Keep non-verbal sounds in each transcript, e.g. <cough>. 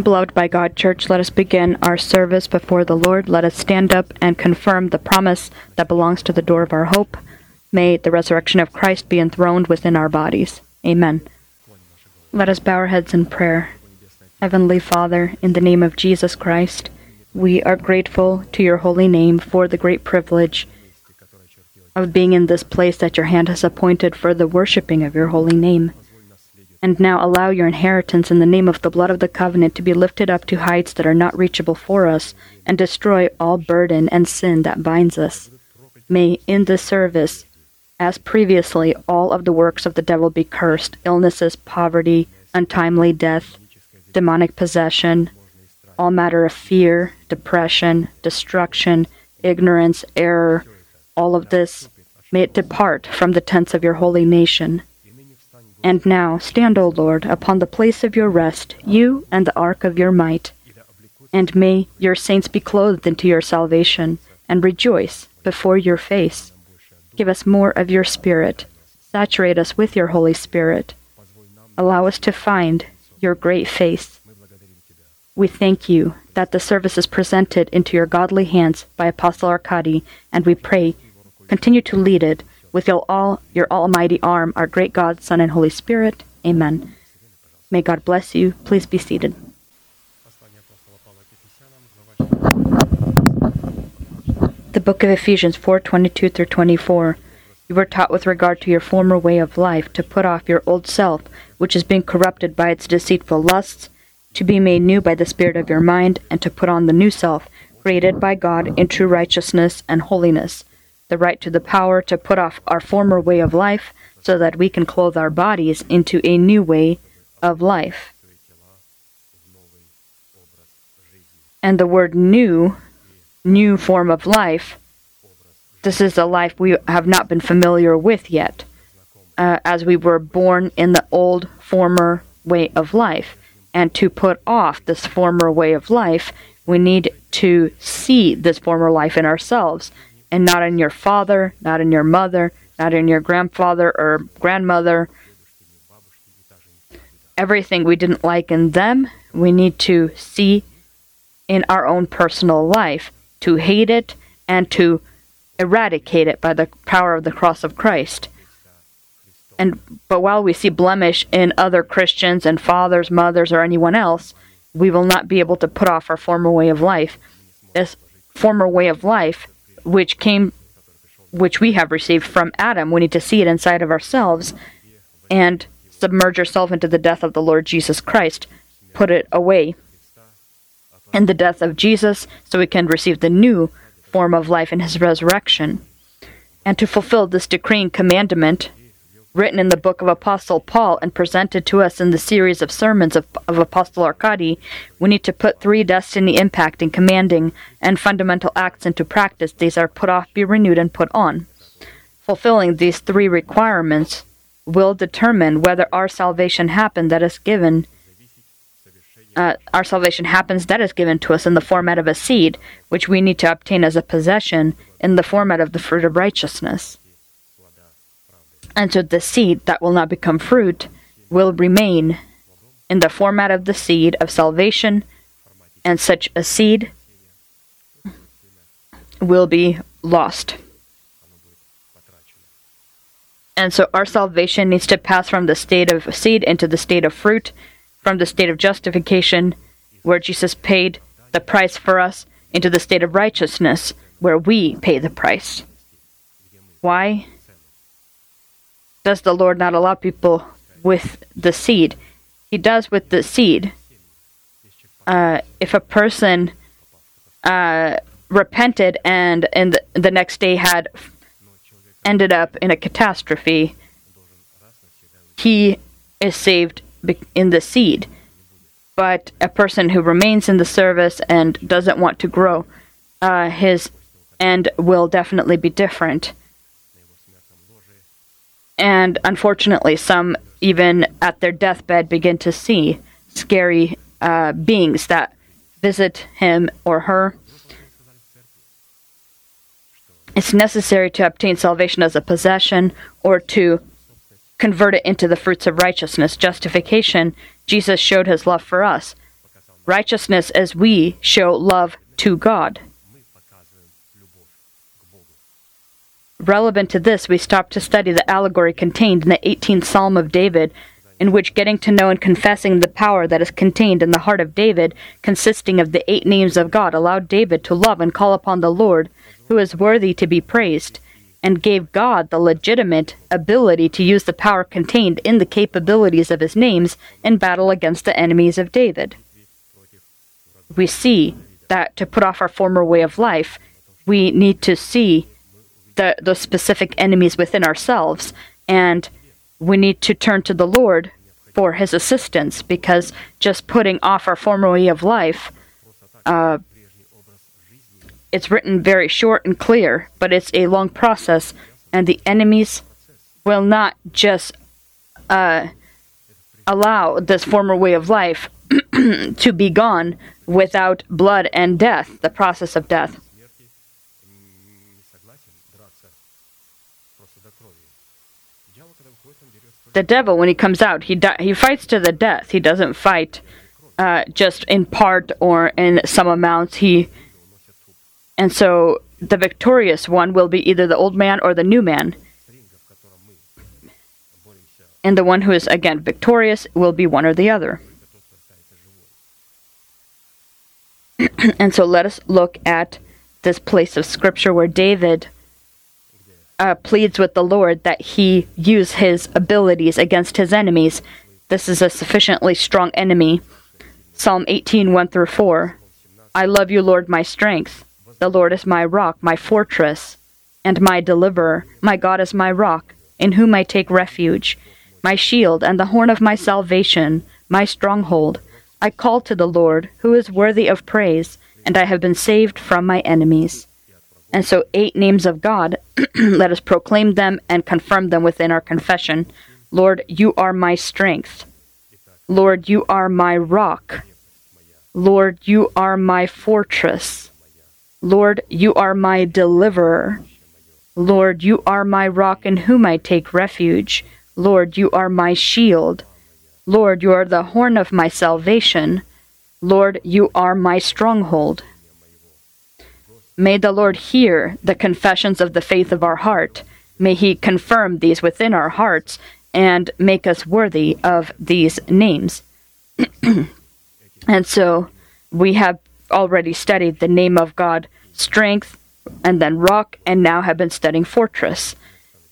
Beloved by God, Church, let us begin our service before the Lord. Let us stand up and confirm the promise that belongs to the door of our hope. May the resurrection of Christ be enthroned within our bodies. Amen. Let us bow our heads in prayer. Heavenly Father, in the name of Jesus Christ, we are grateful to your holy name for the great privilege of being in this place that your hand has appointed for the worshiping of your holy name. And now allow your inheritance in the name of the blood of the covenant to be lifted up to heights that are not reachable for us, and destroy all burden and sin that binds us. May in this service, as previously, all of the works of the devil be cursed illnesses, poverty, untimely death, demonic possession, all matter of fear, depression, destruction, ignorance, error, all of this, may it depart from the tents of your holy nation. And now stand, O Lord, upon the place of your rest, you and the ark of your might. And may your saints be clothed into your salvation, and rejoice before your face. Give us more of your Spirit. Saturate us with your Holy Spirit. Allow us to find your great face. We thank you that the service is presented into your godly hands by Apostle Arkady, and we pray, continue to lead it with your all your almighty arm, our great God, Son, and Holy Spirit. Amen. May God bless you. Please be seated. The book of Ephesians 4:22 through 24. You were taught with regard to your former way of life to put off your old self, which is being corrupted by its deceitful lusts, to be made new by the spirit of your mind, and to put on the new self, created by God in true righteousness and holiness the right to the power to put off our former way of life so that we can clothe our bodies into a new way of life. And the word new, new form of life, this is a life we have not been familiar with yet, uh, as we were born in the old former way of life. And to put off this former way of life, we need to see this former life in ourselves and not in your father, not in your mother, not in your grandfather or grandmother. Everything we didn't like in them, we need to see in our own personal life, to hate it and to eradicate it by the power of the cross of Christ. And but while we see blemish in other Christians and fathers, mothers, or anyone else, we will not be able to put off our former way of life. This former way of life which came which we have received from Adam. We need to see it inside of ourselves and submerge ourselves into the death of the Lord Jesus Christ. Put it away in the death of Jesus so we can receive the new form of life in his resurrection. And to fulfill this decreeing commandment, written in the book of Apostle Paul and presented to us in the series of sermons of, of Apostle Arkady, we need to put three destiny impacting, commanding, and fundamental acts into practice. These are put off, be renewed, and put on. Fulfilling these three requirements will determine whether our salvation happen that is given. Uh, our salvation happens that is given to us in the format of a seed, which we need to obtain as a possession in the format of the fruit of righteousness. And so the seed that will not become fruit will remain in the format of the seed of salvation, and such a seed will be lost. And so our salvation needs to pass from the state of seed into the state of fruit, from the state of justification, where Jesus paid the price for us, into the state of righteousness, where we pay the price. Why? Does the Lord not allow people with the seed? He does with the seed. Uh, if a person uh, repented and the, the next day had ended up in a catastrophe, he is saved in the seed. But a person who remains in the service and doesn't want to grow, uh, his end will definitely be different. And unfortunately, some even at their deathbed begin to see scary uh, beings that visit him or her. It's necessary to obtain salvation as a possession or to convert it into the fruits of righteousness. Justification, Jesus showed his love for us. righteousness as we show love to God. Relevant to this, we stop to study the allegory contained in the 18th Psalm of David, in which getting to know and confessing the power that is contained in the heart of David, consisting of the eight names of God, allowed David to love and call upon the Lord, who is worthy to be praised, and gave God the legitimate ability to use the power contained in the capabilities of his names in battle against the enemies of David. We see that to put off our former way of life, we need to see the, the specific enemies within ourselves, and we need to turn to the Lord for His assistance because just putting off our former way of life, uh, it's written very short and clear, but it's a long process, and the enemies will not just uh, allow this former way of life <clears throat> to be gone without blood and death, the process of death. The devil when he comes out. He di- he fights to the death. He doesn't fight uh, just in part or in some amounts. He and so the victorious one will be either the old man or the new man. And the one who is again victorious will be one or the other. <clears throat> And so let us look at this place of scripture where david uh, pleads with the Lord that he use his abilities against his enemies. This is a sufficiently strong enemy. Psalm 18, 1 through 4. I love you, Lord, my strength. The Lord is my rock, my fortress, and my deliverer. My God is my rock, in whom I take refuge, my shield and the horn of my salvation, my stronghold. I call to the Lord, who is worthy of praise, and I have been saved from my enemies. And so, eight names of God, <clears throat> let us proclaim them and confirm them within our confession. Lord, you are my strength. Lord, you are my rock. Lord, you are my fortress. Lord, you are my deliverer. Lord, you are my rock in whom I take refuge. Lord, you are my shield. Lord, you are the horn of my salvation. Lord, you are my stronghold. May the Lord hear the confessions of the faith of our heart. May He confirm these within our hearts and make us worthy of these names. <clears throat> and so we have already studied the name of God, strength, and then rock, and now have been studying fortress.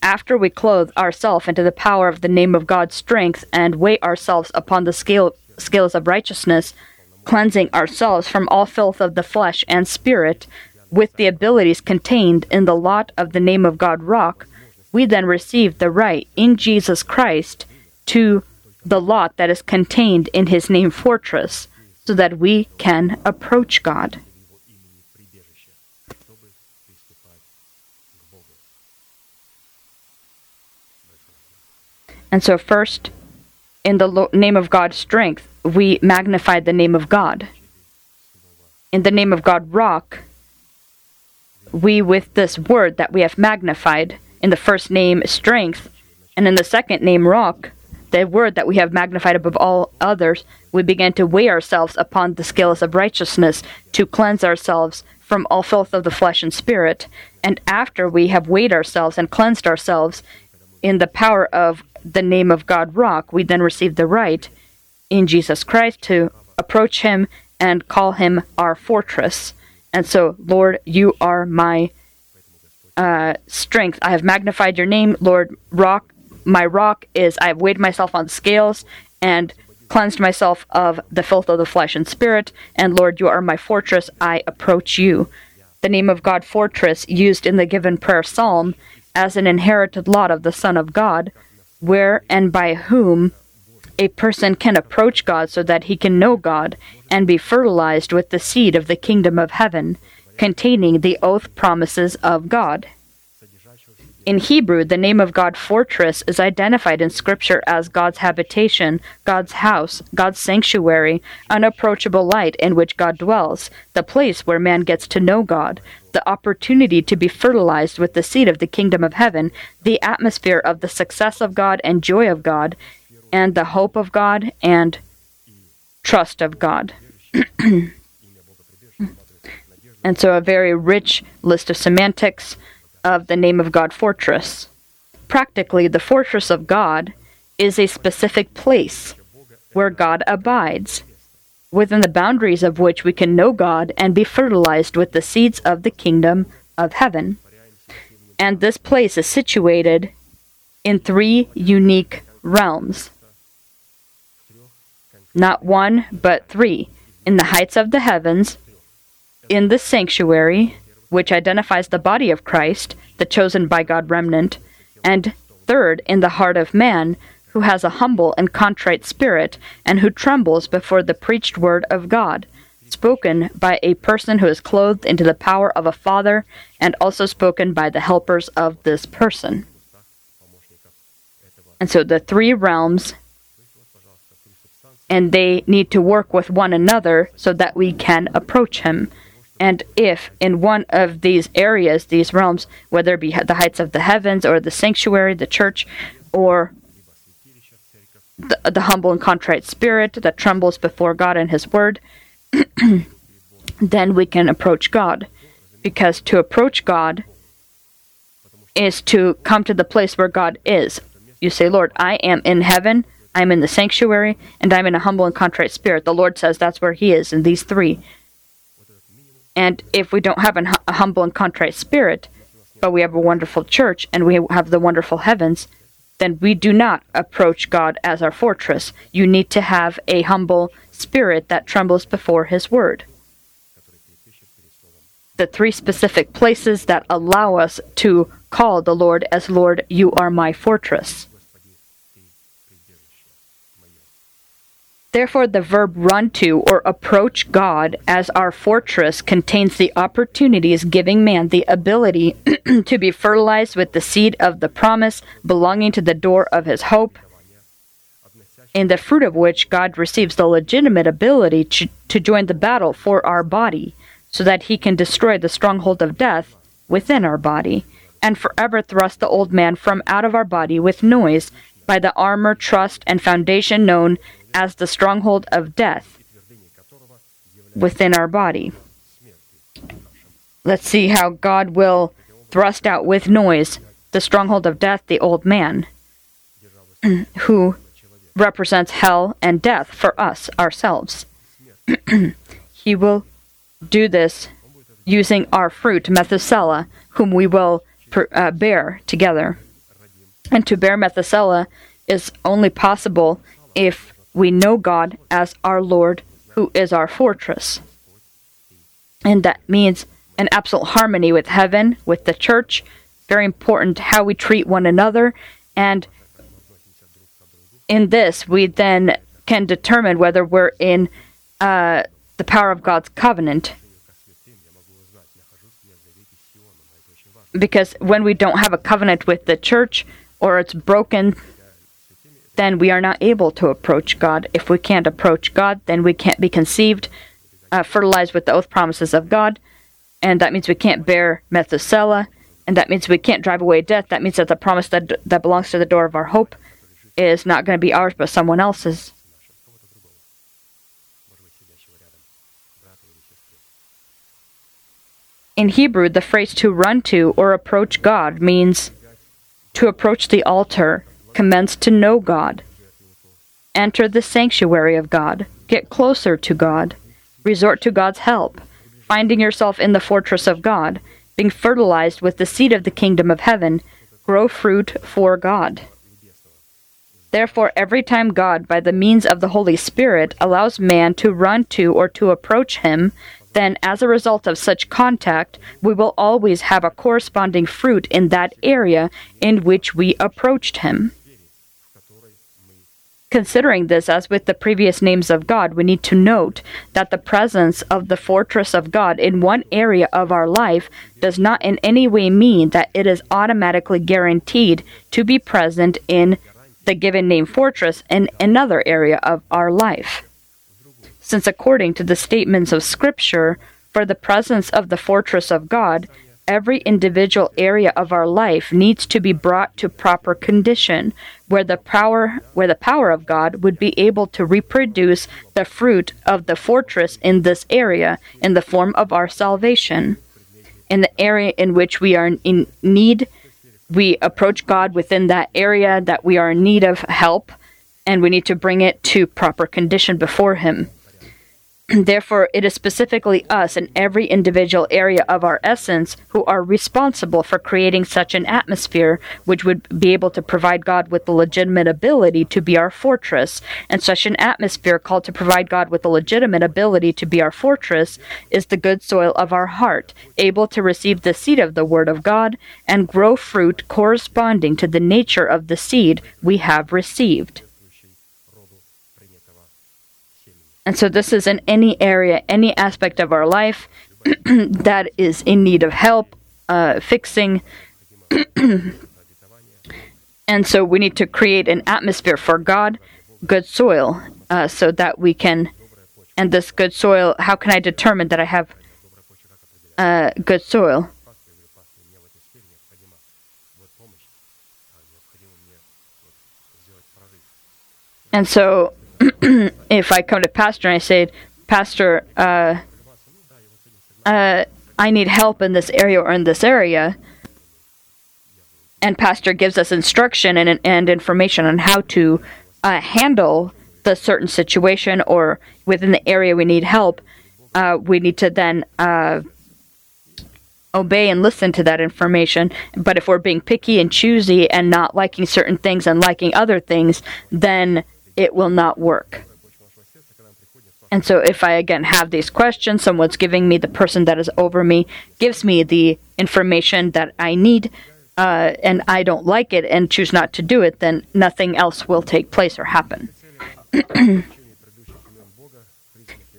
After we clothe ourselves into the power of the name of God's strength and weigh ourselves upon the scale, scales of righteousness, cleansing ourselves from all filth of the flesh and spirit, with the abilities contained in the lot of the name of God rock, we then receive the right in Jesus Christ to the lot that is contained in his name fortress, so that we can approach God. And so, first, in the lo- name of God's strength, we magnify the name of God. In the name of God, rock, we with this word that we have magnified in the first name strength and in the second name rock the word that we have magnified above all others we begin to weigh ourselves upon the scales of righteousness to cleanse ourselves from all filth of the flesh and spirit. And after we have weighed ourselves and cleansed ourselves in the power of the name of God rock we then receive the right in Jesus Christ to approach him and call him our fortress and so, Lord, you are my uh, strength. I have magnified your name, Lord. Rock, my rock is I have weighed myself on scales and cleansed myself of the filth of the flesh and spirit. And Lord, you are my fortress. I approach you. The name of God, fortress, used in the given prayer psalm as an inherited lot of the Son of God, where and by whom a person can approach God so that he can know God and be fertilized with the seed of the kingdom of heaven, containing the oath promises of God. In Hebrew, the name of God, fortress, is identified in Scripture as God's habitation, God's house, God's sanctuary, unapproachable light in which God dwells, the place where man gets to know God, the opportunity to be fertilized with the seed of the kingdom of heaven, the atmosphere of the success of God and joy of God, and the hope of God and trust of God. <clears throat> and so a very rich list of semantics of the name of God fortress. Practically, the fortress of God is a specific place where God abides, within the boundaries of which we can know God and be fertilized with the seeds of the kingdom of heaven. And this place is situated in three unique realms. Not one, but three. In the heights of the heavens, in the sanctuary, which identifies the body of Christ, the chosen by God remnant, and third, in the heart of man, who has a humble and contrite spirit, and who trembles before the preached word of God, spoken by a person who is clothed into the power of a father, and also spoken by the helpers of this person. And so the three realms, and they need to work with one another so that we can approach Him. And if in one of these areas, these realms, whether it be the heights of the heavens or the sanctuary, the church, or the, the humble and contrite spirit that trembles before God and His Word, <clears throat> then we can approach God. Because to approach God is to come to the place where God is. You say, Lord, I am in heaven, I'm in the sanctuary, and I'm in a humble and contrite spirit. The Lord says that's where He is in these three. And if we don't have a humble and contrite spirit, but we have a wonderful church and we have the wonderful heavens, then we do not approach God as our fortress. You need to have a humble spirit that trembles before His word. The three specific places that allow us to call the Lord as Lord, you are my fortress. Therefore, the verb run to or approach God as our fortress contains the opportunities giving man the ability <clears throat> to be fertilized with the seed of the promise belonging to the door of his hope, in the fruit of which God receives the legitimate ability to, to join the battle for our body, so that he can destroy the stronghold of death within our body, and forever thrust the old man from out of our body with noise by the armor, trust, and foundation known as the stronghold of death within our body. Let's see how God will thrust out with noise the stronghold of death, the old man, <clears throat> who represents hell and death for us ourselves. <clears throat> he will do this using our fruit, Methuselah, whom we will uh, bear together. And to bear Methuselah is only possible if we know God as our Lord, who is our fortress. And that means an absolute harmony with heaven, with the church. Very important how we treat one another. And in this, we then can determine whether we're in uh, the power of God's covenant. Because when we don't have a covenant with the church or it's broken, then we are not able to approach God. If we can't approach God, then we can't be conceived, uh, fertilized with the oath promises of God, and that means we can't bear Methuselah, and that means we can't drive away death. That means that the promise that that belongs to the door of our hope is not going to be ours, but someone else's. In Hebrew, the phrase to run to or approach God means to approach the altar Commence to know God. Enter the sanctuary of God. Get closer to God. Resort to God's help. Finding yourself in the fortress of God. Being fertilized with the seed of the kingdom of heaven. Grow fruit for God. Therefore, every time God, by the means of the Holy Spirit, allows man to run to or to approach Him, then as a result of such contact, we will always have a corresponding fruit in that area in which we approached Him. Considering this, as with the previous names of God, we need to note that the presence of the fortress of God in one area of our life does not in any way mean that it is automatically guaranteed to be present in the given name fortress in another area of our life. Since, according to the statements of Scripture, for the presence of the fortress of God, every individual area of our life needs to be brought to proper condition where the power where the power of God would be able to reproduce the fruit of the fortress in this area in the form of our salvation. In the area in which we are in need, we approach God within that area that we are in need of help, and we need to bring it to proper condition before Him. Therefore, it is specifically us in every individual area of our essence who are responsible for creating such an atmosphere which would be able to provide God with the legitimate ability to be our fortress. And such an atmosphere called to provide God with the legitimate ability to be our fortress is the good soil of our heart, able to receive the seed of the Word of God and grow fruit corresponding to the nature of the seed we have received. And so, this is in any area, any aspect of our life <clears throat> that is in need of help uh, fixing. <clears throat> and so, we need to create an atmosphere for God, good soil, uh, so that we can. And this good soil, how can I determine that I have uh, good soil? And so <clears throat> if I come to pastor and I say, Pastor, uh, uh, I need help in this area or in this area, and pastor gives us instruction and, and information on how to uh, handle the certain situation or within the area we need help, uh, we need to then uh, obey and listen to that information. But if we're being picky and choosy and not liking certain things and liking other things, then it will not work. And so, if I again have these questions, someone's giving me, the person that is over me gives me the information that I need, uh, and I don't like it and choose not to do it, then nothing else will take place or happen. <clears throat>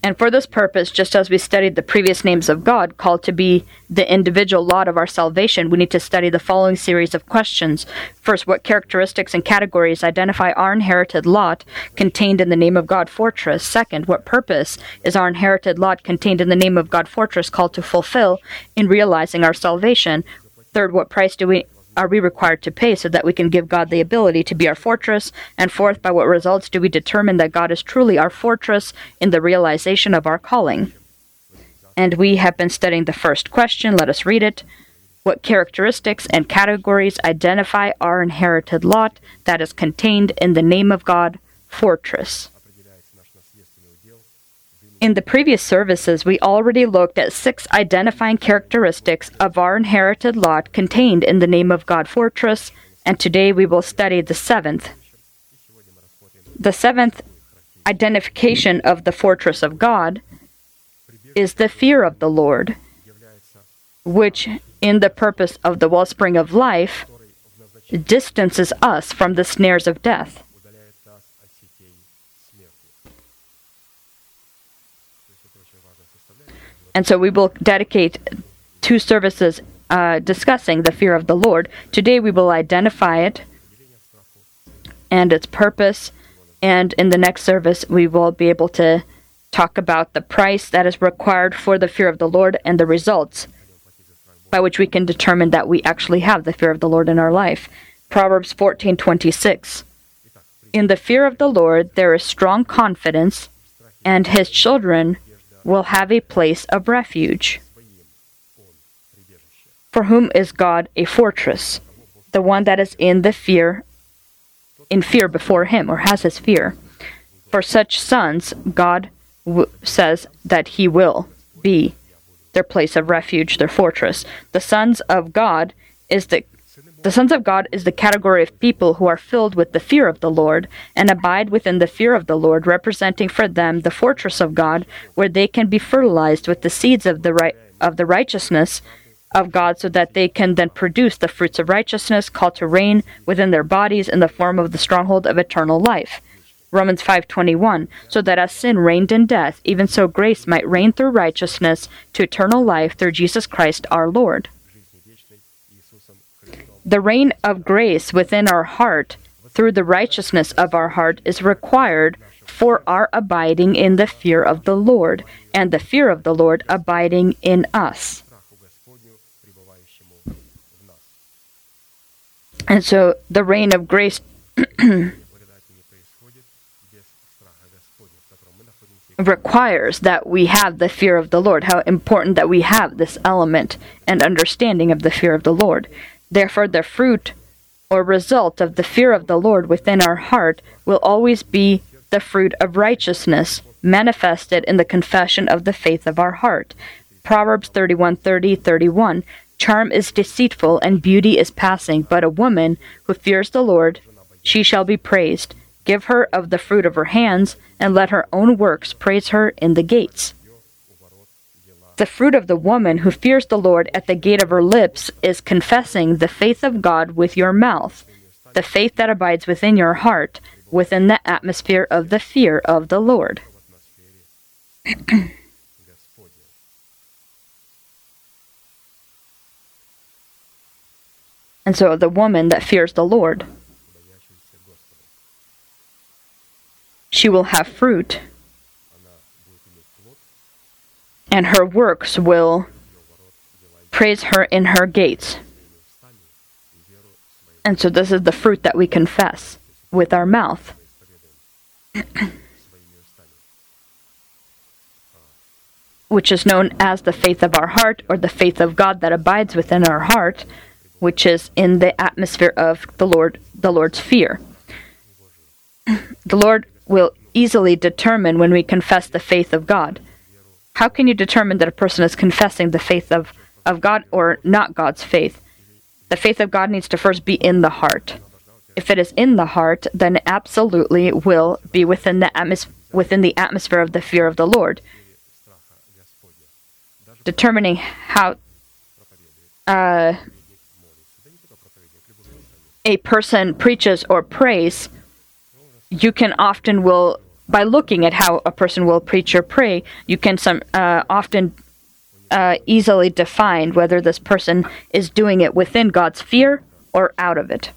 And for this purpose, just as we studied the previous names of God, called to be the individual lot of our salvation, we need to study the following series of questions. First, what characteristics and categories identify our inherited lot contained in the name of God fortress? Second, what purpose is our inherited lot contained in the name of God fortress called to fulfill in realizing our salvation? Third, what price do we are we required to pay so that we can give God the ability to be our fortress? And fourth, by what results do we determine that God is truly our fortress in the realization of our calling? And we have been studying the first question. Let us read it. What characteristics and categories identify our inherited lot that is contained in the name of God, fortress? In the previous services, we already looked at six identifying characteristics of our inherited lot contained in the name of God Fortress, and today we will study the seventh. The seventh identification of the fortress of God is the fear of the Lord, which, in the purpose of the wellspring of life, distances us from the snares of death. And so we will dedicate two services uh, discussing the fear of the Lord. Today we will identify it and its purpose, and in the next service we will be able to talk about the price that is required for the fear of the Lord and the results by which we can determine that we actually have the fear of the Lord in our life. Proverbs 14:26 In the fear of the Lord there is strong confidence, and his children will have a place of refuge. For whom is God a fortress? The one that is in the fear in fear before him or has his fear. For such sons, God w- says that he will be their place of refuge, their fortress. The sons of God is the the sons of God is the category of people who are filled with the fear of the Lord and abide within the fear of the Lord, representing for them the fortress of God, where they can be fertilized with the seeds of the right of the righteousness of God, so that they can then produce the fruits of righteousness, called to reign within their bodies in the form of the stronghold of eternal life. Romans 5:21 so that as sin reigned in death even so grace might reign through righteousness to eternal life through Jesus Christ our Lord the reign of grace within our heart through the righteousness of our heart is required for our abiding in the fear of the Lord, and the fear of the Lord abiding in us. And so the reign of grace <clears throat> requires that we have the fear of the Lord, how important that we have this element and understanding of the fear of the Lord. Therefore, the fruit or result of the fear of the Lord within our heart will always be the fruit of righteousness manifested in the confession of the faith of our heart. Proverbs 31 30 31. Charm is deceitful and beauty is passing, but a woman who fears the Lord, she shall be praised. Give her of the fruit of her hands, and let her own works praise her in the gates. The fruit of the woman who fears the Lord at the gate of her lips is confessing the faith of God with your mouth, the faith that abides within your heart, within the atmosphere of the fear of the Lord. <clears throat> and so the woman that fears the Lord, she will have fruit, and her works will praise her in her gates. And so, this is the fruit that we confess with our mouth. <coughs> which is known as the faith of our heart or the faith of God that abides within our heart, which is in the atmosphere of the Lord, the Lord's fear. <coughs> The Lord will easily determine when we confess the faith of God. How can you determine that a person is confessing the faith of, of God or not God's faith? The faith of God needs to first be in the heart. If it is in the heart, then absolutely will be within the atmos- within the atmosphere of the fear of the Lord. Determining how uh, a person preaches or prays, you can often will by looking at how a person will preach or pray, you can some uh, often uh, easily define whether this person is doing it within God's fear or out of it.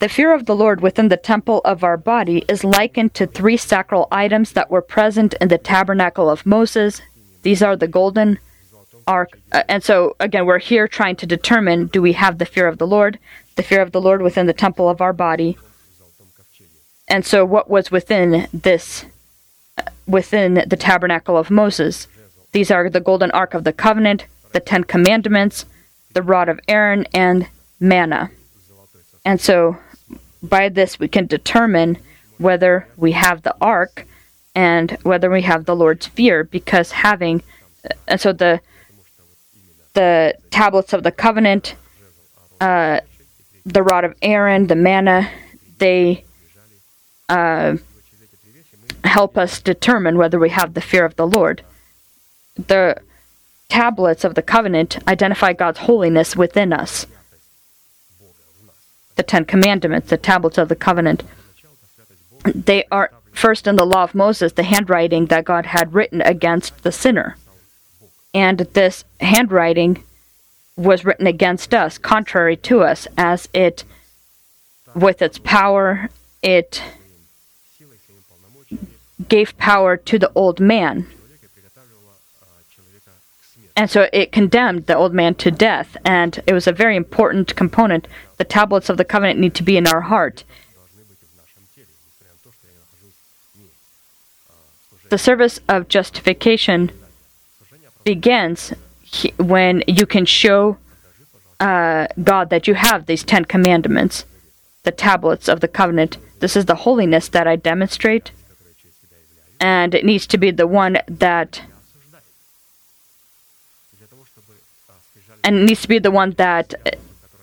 The fear of the Lord within the temple of our body is likened to three sacral items that were present in the tabernacle of Moses. These are the golden ark. Uh, and so, again, we're here trying to determine do we have the fear of the Lord, the fear of the Lord within the temple of our body. And so, what was within this, uh, within the tabernacle of Moses? These are the golden ark of the covenant, the Ten Commandments, the rod of Aaron, and manna. And so, by this, we can determine whether we have the ark and whether we have the Lord's fear, because having, and so the the tablets of the covenant, uh, the rod of Aaron, the manna, they uh, help us determine whether we have the fear of the Lord. The tablets of the covenant identify God's holiness within us. The Ten Commandments, the tablets of the covenant, they are first in the law of Moses, the handwriting that God had written against the sinner. And this handwriting was written against us, contrary to us, as it, with its power, it gave power to the old man. And so it condemned the old man to death, and it was a very important component. The tablets of the covenant need to be in our heart. The service of justification begins when you can show uh, God that you have these Ten Commandments, the tablets of the covenant. This is the holiness that I demonstrate, and it needs to be the one that and it needs to be the one that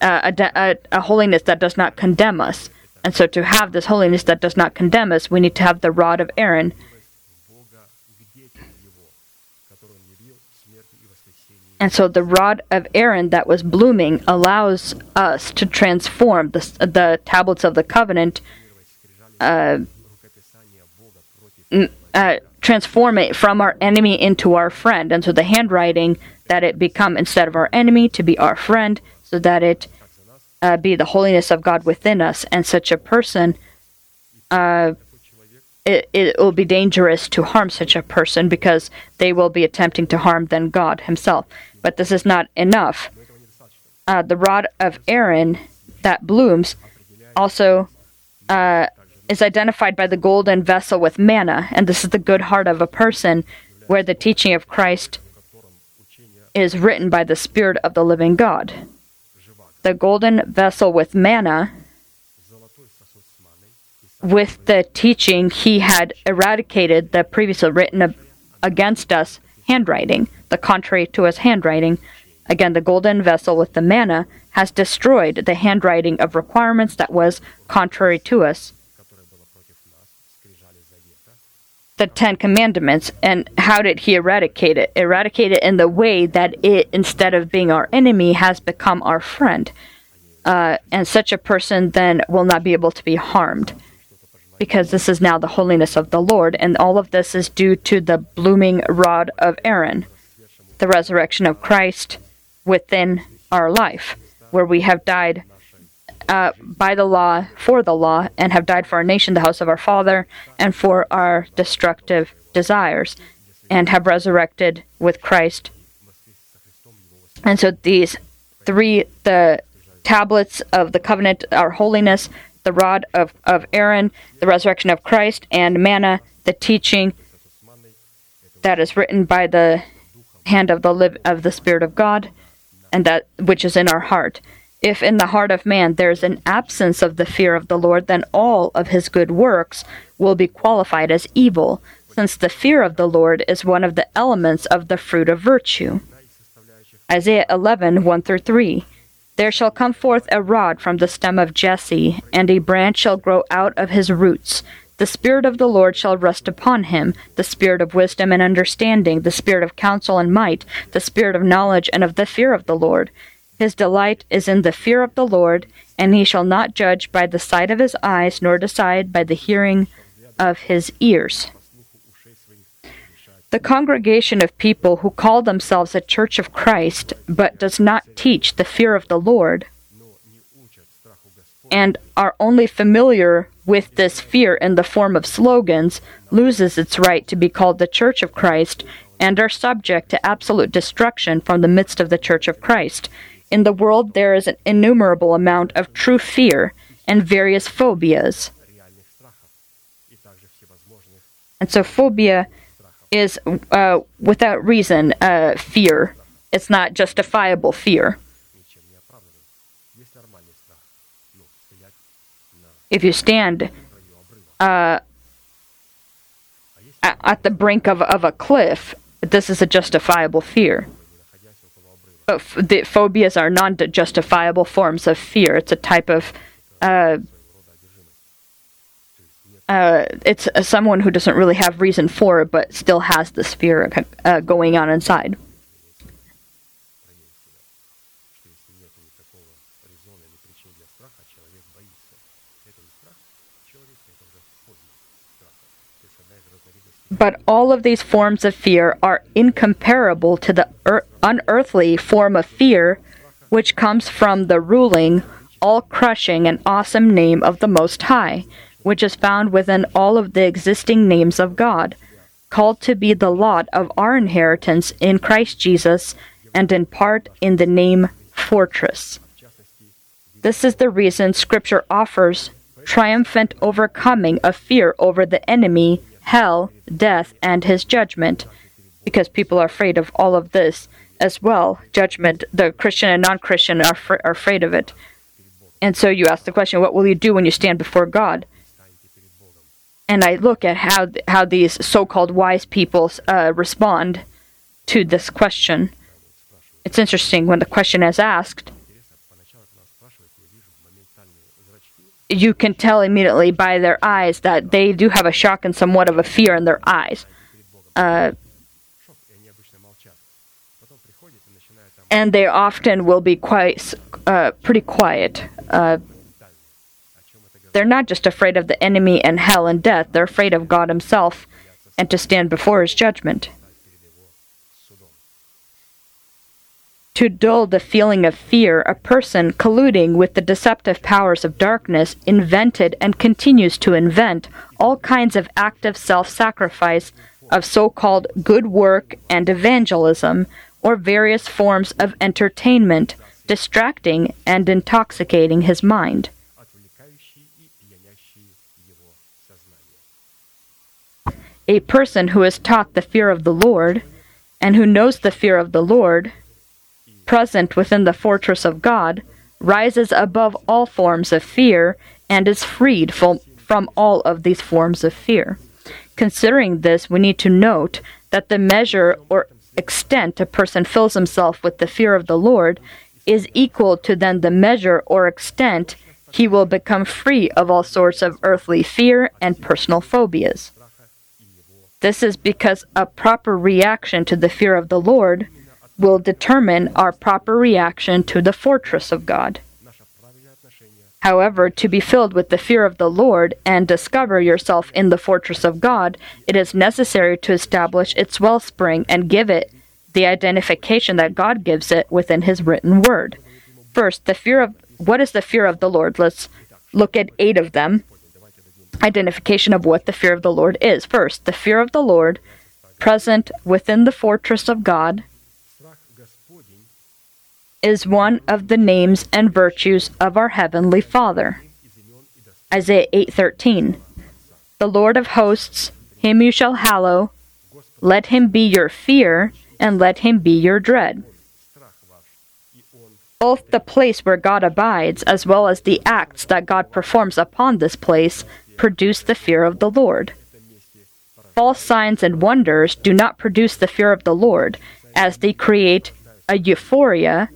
uh, a, a, a, holiness that does not condemn us. And so, to have this holiness that does not condemn us, we need to have the rod of Aaron. And so, the rod of Aaron that was blooming allows us to transform the, the tablets of the covenant, uh, uh, transform it from our enemy into our friend. And so, the handwriting that it become instead of our enemy to be our friend, so that it uh, be the holiness of God within us. And such a person, uh, it, it will be dangerous to harm such a person because they will be attempting to harm then God Himself. But this is not enough. Uh, the rod of Aaron that blooms also uh, is identified by the golden vessel with manna, and this is the good heart of a person, where the teaching of Christ is written by the Spirit of the living God. The golden vessel with manna, with the teaching, he had eradicated the previously written against us handwriting, the contrary to his handwriting. Again, the golden vessel with the manna has destroyed the handwriting of requirements that was contrary to us. The Ten Commandments. And how did he eradicate it? Eradicate it in the way that it, instead of being our enemy, has become our friend. Uh, and such a person then will not be able to be harmed because this is now the holiness of the Lord, and all of this is due to the blooming rod of Aaron, the resurrection of Christ within our life, where we have died uh, by the law, for the law, and have died for our nation, the house of our Father, and for our destructive desires, and have resurrected with Christ. And so these three, the tablets of the covenant, our holiness, the rod of, of Aaron, the resurrection of Christ, and manna, the teaching that is written by the hand of the live of the Spirit of God, and that which is in our heart. If in the heart of man there is an absence of the fear of the Lord, then all of his good works will be qualified as evil, since the fear of the Lord is one of the elements of the fruit of virtue. Isaiah 11 1 through 3. There shall come forth a rod from the stem of Jesse, and a branch shall grow out of his roots. The Spirit of the Lord shall rest upon him the Spirit of wisdom and understanding, the Spirit of counsel and might, the Spirit of knowledge and of the fear of the Lord. His delight is in the fear of the Lord, and he shall not judge by the sight of his eyes, nor decide by the hearing of his ears. The congregation of people who call themselves a church of Christ, but does not teach the fear of the Lord, and are only familiar with this fear in the form of slogans, loses its right to be called the Church of Christ and are subject to absolute destruction from the midst of the Church of Christ. In the world, there is an innumerable amount of true fear and various phobias. And so, phobia is uh, without reason uh, fear. It's not justifiable fear. If you stand uh, at the brink of, of a cliff, this is a justifiable fear. F- the phobias are non justifiable forms of fear. It's a type of uh, uh, it's uh, someone who doesn't really have reason for it, but still has this fear uh, going on inside. But all of these forms of fear are incomparable to the er- unearthly form of fear which comes from the ruling, all crushing, and awesome name of the Most High which is found within all of the existing names of God, called to be the lot of our inheritance in Christ Jesus, and in part in the name fortress. This is the reason Scripture offers triumphant overcoming of fear over the enemy, hell, death, and his judgment, because people are afraid of all of this as well. Judgment, the Christian and non Christian are, fr- are afraid of it. And so you ask the question, what will you do when you stand before God? and I look at how how these so-called wise people uh, respond to this question. It's interesting when the question is asked. You can tell immediately by their eyes that they do have a shock and somewhat of a fear in their eyes. Uh, and they often will be quite, uh, pretty quiet. Uh, they're not just afraid of the enemy and hell and death, they're afraid of God Himself and to stand before His judgment. to dull the feeling of fear, a person colluding with the deceptive powers of darkness invented and continues to invent all kinds of active self sacrifice, of so called good work and evangelism, or various forms of entertainment, distracting and intoxicating his mind. A person who is taught the fear of the Lord, and who knows the fear of the Lord, present within the fortress of God, rises above all forms of fear and is freed from, from all of these forms of fear. Considering this, we need to note that the measure or extent a person fills himself with the fear of the Lord is equal to then the measure or extent he will become free of all sorts of earthly fear and personal phobias. This is because a proper reaction to the fear of the Lord will determine our proper reaction to the fortress of God. However, to be filled with the fear of the Lord and discover yourself in the fortress of God, it is necessary to establish its wellspring and give it the identification that God gives it within His written word. First, the fear of what is the fear of the Lord? Let's look at eight of them. Identification of what the fear of the Lord is. First, the fear of the Lord, present within the fortress of God, is one of the names and virtues of our heavenly Father. Isaiah 8:13. The Lord of hosts, him you shall hallow, let him be your fear and let him be your dread. Both the place where God abides as well as the acts that God performs upon this place produce the fear of the Lord. False signs and wonders do not produce the fear of the Lord, as they create a euphoria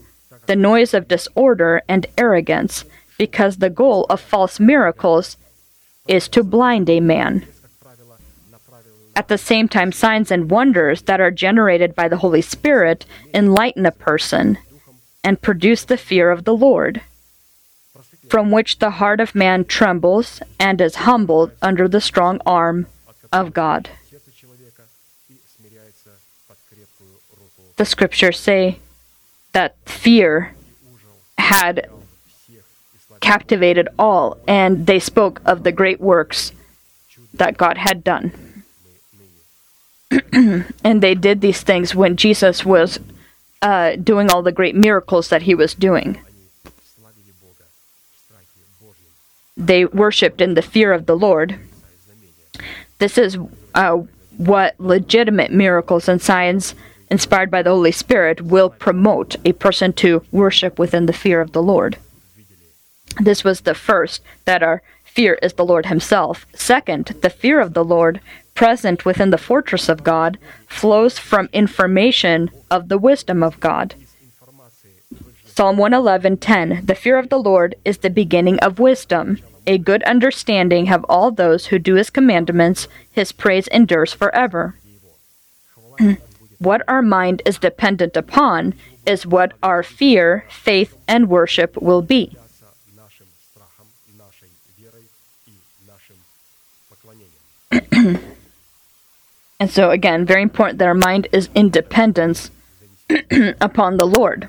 the noise of disorder and arrogance, because the goal of false miracles is to blind a man. At the same time, signs and wonders that are generated by the Holy Spirit enlighten a person and produce the fear of the Lord, from which the heart of man trembles and is humbled under the strong arm of God. The scriptures say, that fear had captivated all, and they spoke of the great works that God had done. <clears throat> and they did these things when Jesus was uh, doing all the great miracles that he was doing. They worshipped in the fear of the Lord. This is uh, what legitimate miracles and signs inspired by the Holy Spirit, will promote a person to worship within the fear of the Lord. This was the first, that our fear is the Lord Himself. Second, the fear of the Lord, present within the fortress of God, flows from information of the wisdom of God. Psalm 111:10 The fear of the Lord is the beginning of wisdom. A good understanding have all those who do his commandments. His praise endures forever. <clears throat> What our mind is dependent upon is what our fear, faith, and worship will be. <clears throat> and so, again, very important that our mind is in dependence <clears throat> upon the Lord.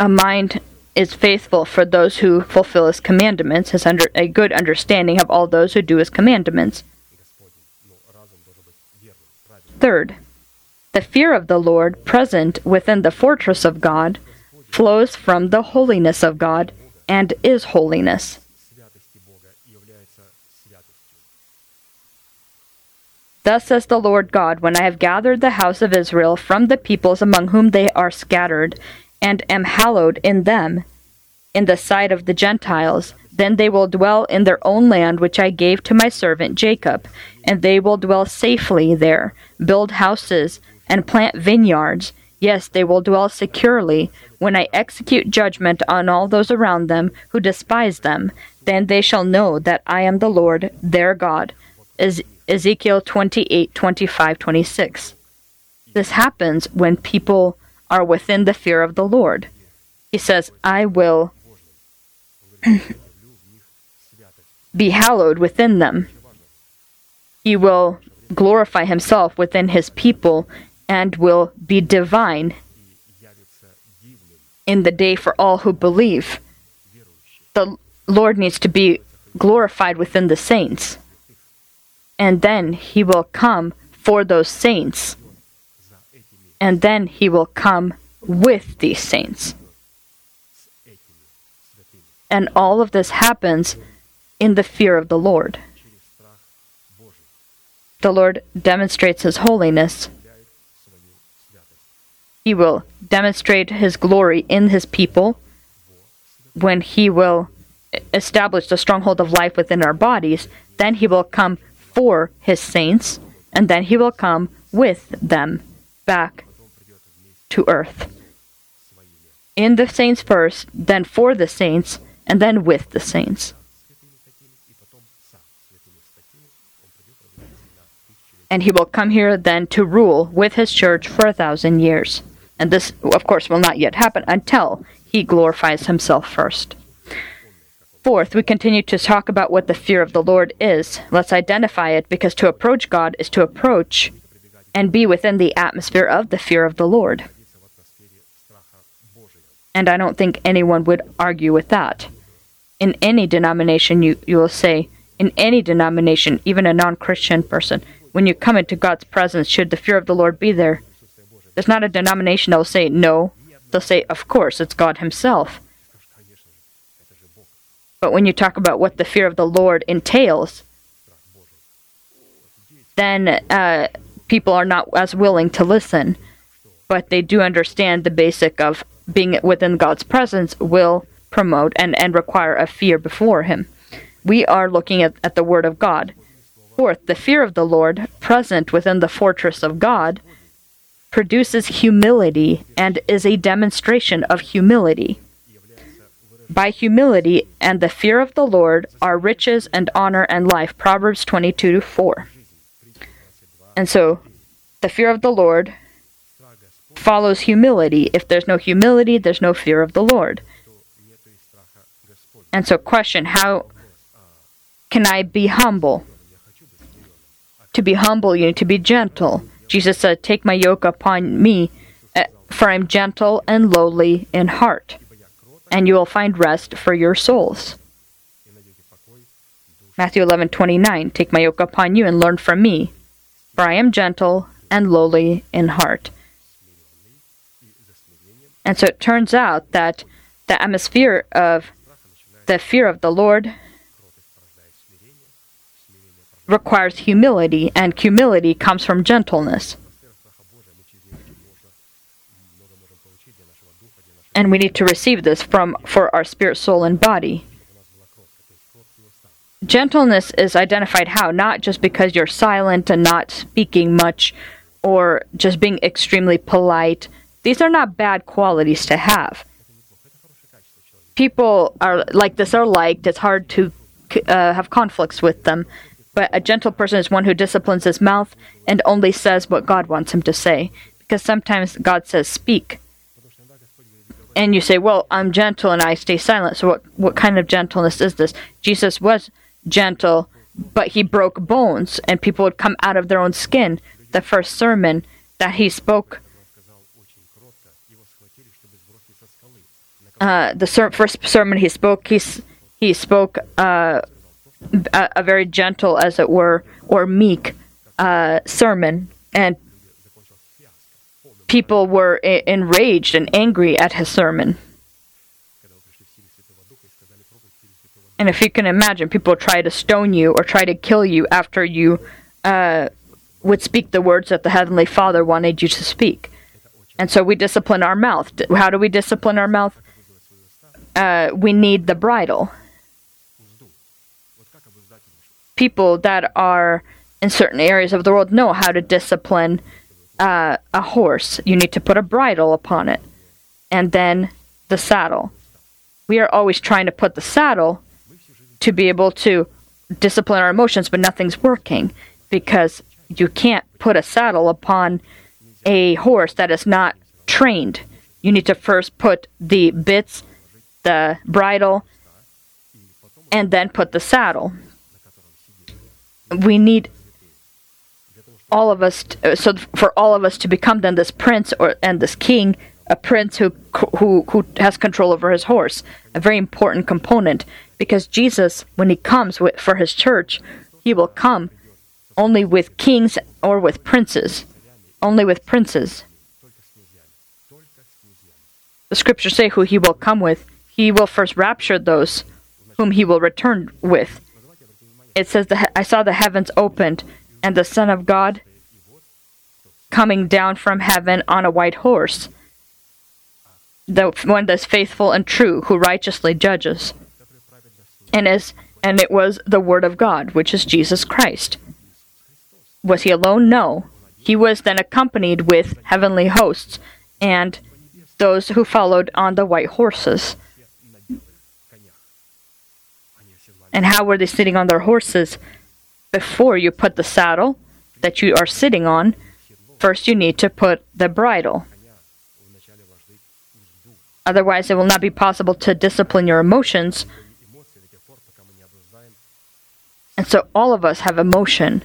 A mind is faithful for those who fulfill his commandments, has under a good understanding of all those who do his commandments. Third, the fear of the Lord, present within the fortress of God, flows from the holiness of God and is holiness. Thus says the Lord God, when I have gathered the house of Israel from the peoples among whom they are scattered, and am hallowed in them, in the sight of the Gentiles. Then they will dwell in their own land, which I gave to my servant Jacob, and they will dwell safely there, build houses, and plant vineyards. Yes, they will dwell securely. When I execute judgment on all those around them who despise them, then they shall know that I am the Lord their God. Ezekiel 28 25 26. This happens when people are within the fear of the Lord. He says, I will <clears throat> be hallowed within them. He will glorify himself within his people and will be divine in the day for all who believe. The Lord needs to be glorified within the saints. And then he will come for those saints and then he will come with these saints. And all of this happens in the fear of the Lord. The Lord demonstrates His holiness. He will demonstrate His glory in His people when He will establish the stronghold of life within our bodies. Then He will come for His saints, and then He will come with them back to earth. In the saints first, then for the saints, and then with the saints. And he will come here then to rule with his church for a thousand years. And this, of course, will not yet happen until he glorifies himself first. Fourth, we continue to talk about what the fear of the Lord is. Let's identify it because to approach God is to approach and be within the atmosphere of the fear of the Lord. And I don't think anyone would argue with that. In any denomination, you, you will say, in any denomination, even a non Christian person, when you come into God's presence, should the fear of the Lord be there? There's not a denomination that will say no. They'll say, of course, it's God Himself. But when you talk about what the fear of the Lord entails, then uh, people are not as willing to listen. But they do understand the basic of being within God's presence will promote and, and require a fear before Him. We are looking at, at the Word of God. Fourth, the fear of the Lord, present within the fortress of God, produces humility and is a demonstration of humility. By humility and the fear of the Lord are riches and honor and life. Proverbs 22 4. And so, the fear of the Lord follows humility. If there's no humility, there's no fear of the Lord. And so, question how can I be humble? To be humble, you need to be gentle. Jesus said, Take my yoke upon me, eh, for I am gentle and lowly in heart, and you will find rest for your souls. Matthew 11:29 Take my yoke upon you and learn from me, for I am gentle and lowly in heart. And so it turns out that the atmosphere of the fear of the Lord requires humility, and humility comes from gentleness. And we need to receive this from for our spirit, soul, and body. Gentleness is identified how? Not just because you're silent and not speaking much, or just being extremely polite. These are not bad qualities to have. People are like this are liked. It's hard to uh, have conflicts with them. But a gentle person is one who disciplines his mouth and only says what God wants him to say. Because sometimes God says, speak. And you say, well, I'm gentle and I stay silent. So what, what kind of gentleness is this? Jesus was gentle, but he broke bones and people would come out of their own skin. The first sermon that he spoke, uh, the ser- first sermon he spoke, he, he spoke uh, a, a very gentle, as it were, or meek uh, sermon, and people were I- enraged and angry at his sermon. And if you can imagine, people try to stone you or try to kill you after you uh, would speak the words that the Heavenly Father wanted you to speak. And so we discipline our mouth. How do we discipline our mouth? Uh, we need the bridle people that are in certain areas of the world know how to discipline uh, a horse. You need to put a bridle upon it, and then the saddle. We are always trying to put the saddle to be able to discipline our emotions, but nothing's working because you can't put a saddle upon a horse that is not trained. You need to first put the bits, the bridle, and then put the saddle we need all of us to, uh, so for all of us to become then this prince or and this king a prince who who who has control over his horse a very important component because Jesus when he comes with, for his church he will come only with kings or with princes only with princes the scriptures say who he will come with. He will first rapture those whom he will return with. It says, the, I saw the heavens opened, and the Son of God coming down from heaven on a white horse. The one that's faithful and true, who righteously judges. And is and it was the word of God, which is Jesus Christ. Was he alone? No. He was then accompanied with heavenly hosts and those who followed on the white horses. And how were they sitting on their horses? Before you put the saddle that you are sitting on, first you need to put the bridle. Otherwise, it will not be possible to discipline your emotions. And so, all of us have emotion.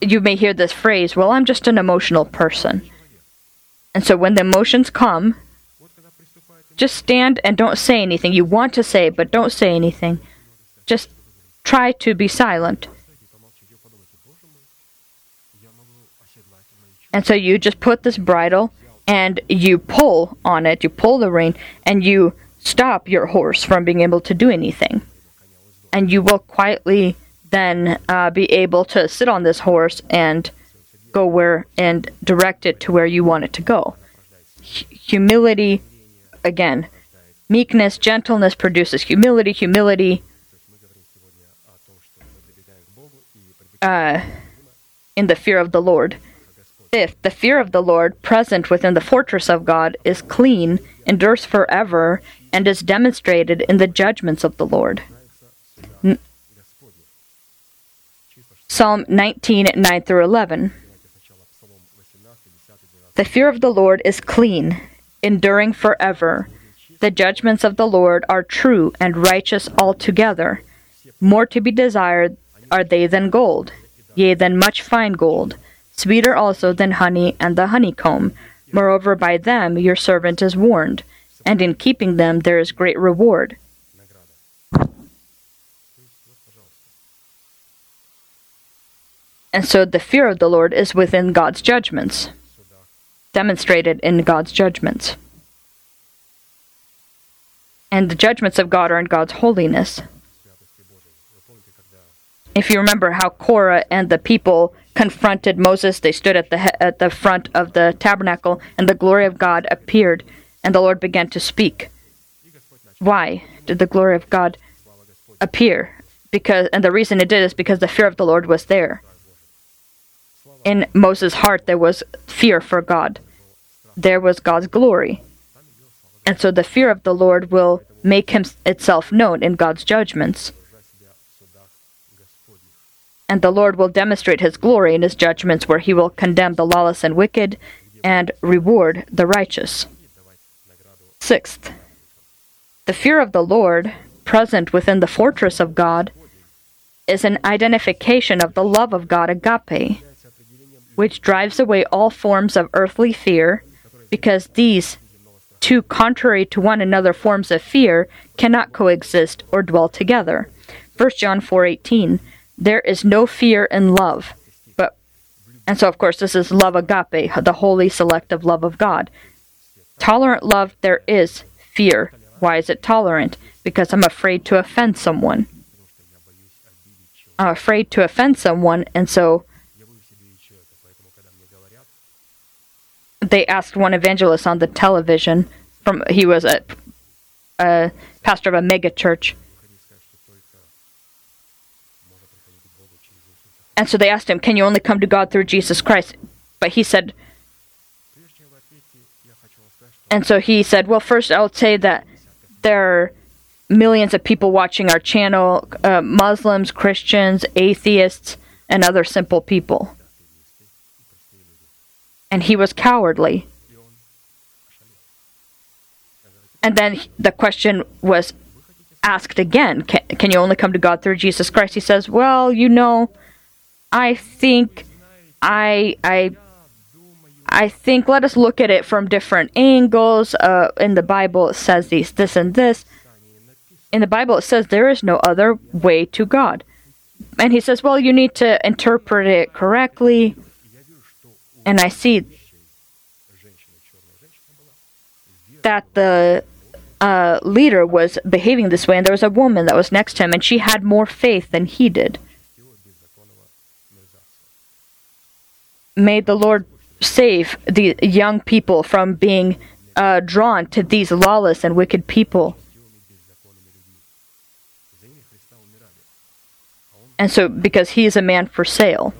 You may hear this phrase, well, I'm just an emotional person. And so, when the emotions come, just stand and don't say anything. You want to say, but don't say anything. Just try to be silent. And so you just put this bridle and you pull on it, you pull the rein, and you stop your horse from being able to do anything. And you will quietly then uh, be able to sit on this horse and go where and direct it to where you want it to go. H- humility, again, meekness, gentleness produces humility, humility. Uh, in the fear of the Lord. If the fear of the Lord, present within the fortress of God, is clean, endures forever, and is demonstrated in the judgments of the Lord. N- Psalm 19, 9 through 11. The fear of the Lord is clean, enduring forever. The judgments of the Lord are true and righteous altogether. More to be desired are they than gold, yea, than much fine gold sweeter also than honey and the honeycomb. Moreover, by them your servant is warned, and in keeping them there is great reward. And so the fear of the Lord is within God's judgments, demonstrated in God's judgments. And the judgments of God are in God's holiness. If you remember how Korah and the people confronted Moses. They stood at the he- at the front of the tabernacle, and the glory of God appeared, and the Lord began to speak. Why did the glory of God appear? Because and the reason it did is because the fear of the Lord was there. In Moses' heart there was fear for God. There was God's glory. And so the fear of the Lord will make him itself known in God's judgments and the Lord will demonstrate his glory in his judgments, where he will condemn the lawless and wicked and reward the righteous. Sixth, the fear of the Lord, present within the fortress of God, is an identification of the love of God, agape, which drives away all forms of earthly fear, because these two contrary to one another forms of fear cannot coexist or dwell together. 1 John 4:18 there is no fear in love. But and so of course this is love agape, the holy selective love of God. Tolerant love there is fear. Why is it tolerant? Because I'm afraid to offend someone. I'm afraid to offend someone and so they asked one evangelist on the television from he was a, a pastor of a mega church And so they asked him, Can you only come to God through Jesus Christ? But he said, And so he said, Well, first I'll say that there are millions of people watching our channel uh, Muslims, Christians, atheists, and other simple people. And he was cowardly. And then the question was asked again can, can you only come to God through Jesus Christ? He says, Well, you know I think I I I think let us look at it from different angles. Uh, in the Bible, it says these, this, and this. In the Bible, it says there is no other way to God. And he says, well, you need to interpret it correctly. And I see that the uh, leader was behaving this way, and there was a woman that was next to him, and she had more faith than he did. May the Lord save the young people from being uh, drawn to these lawless and wicked people. And so, because he is a man for sale.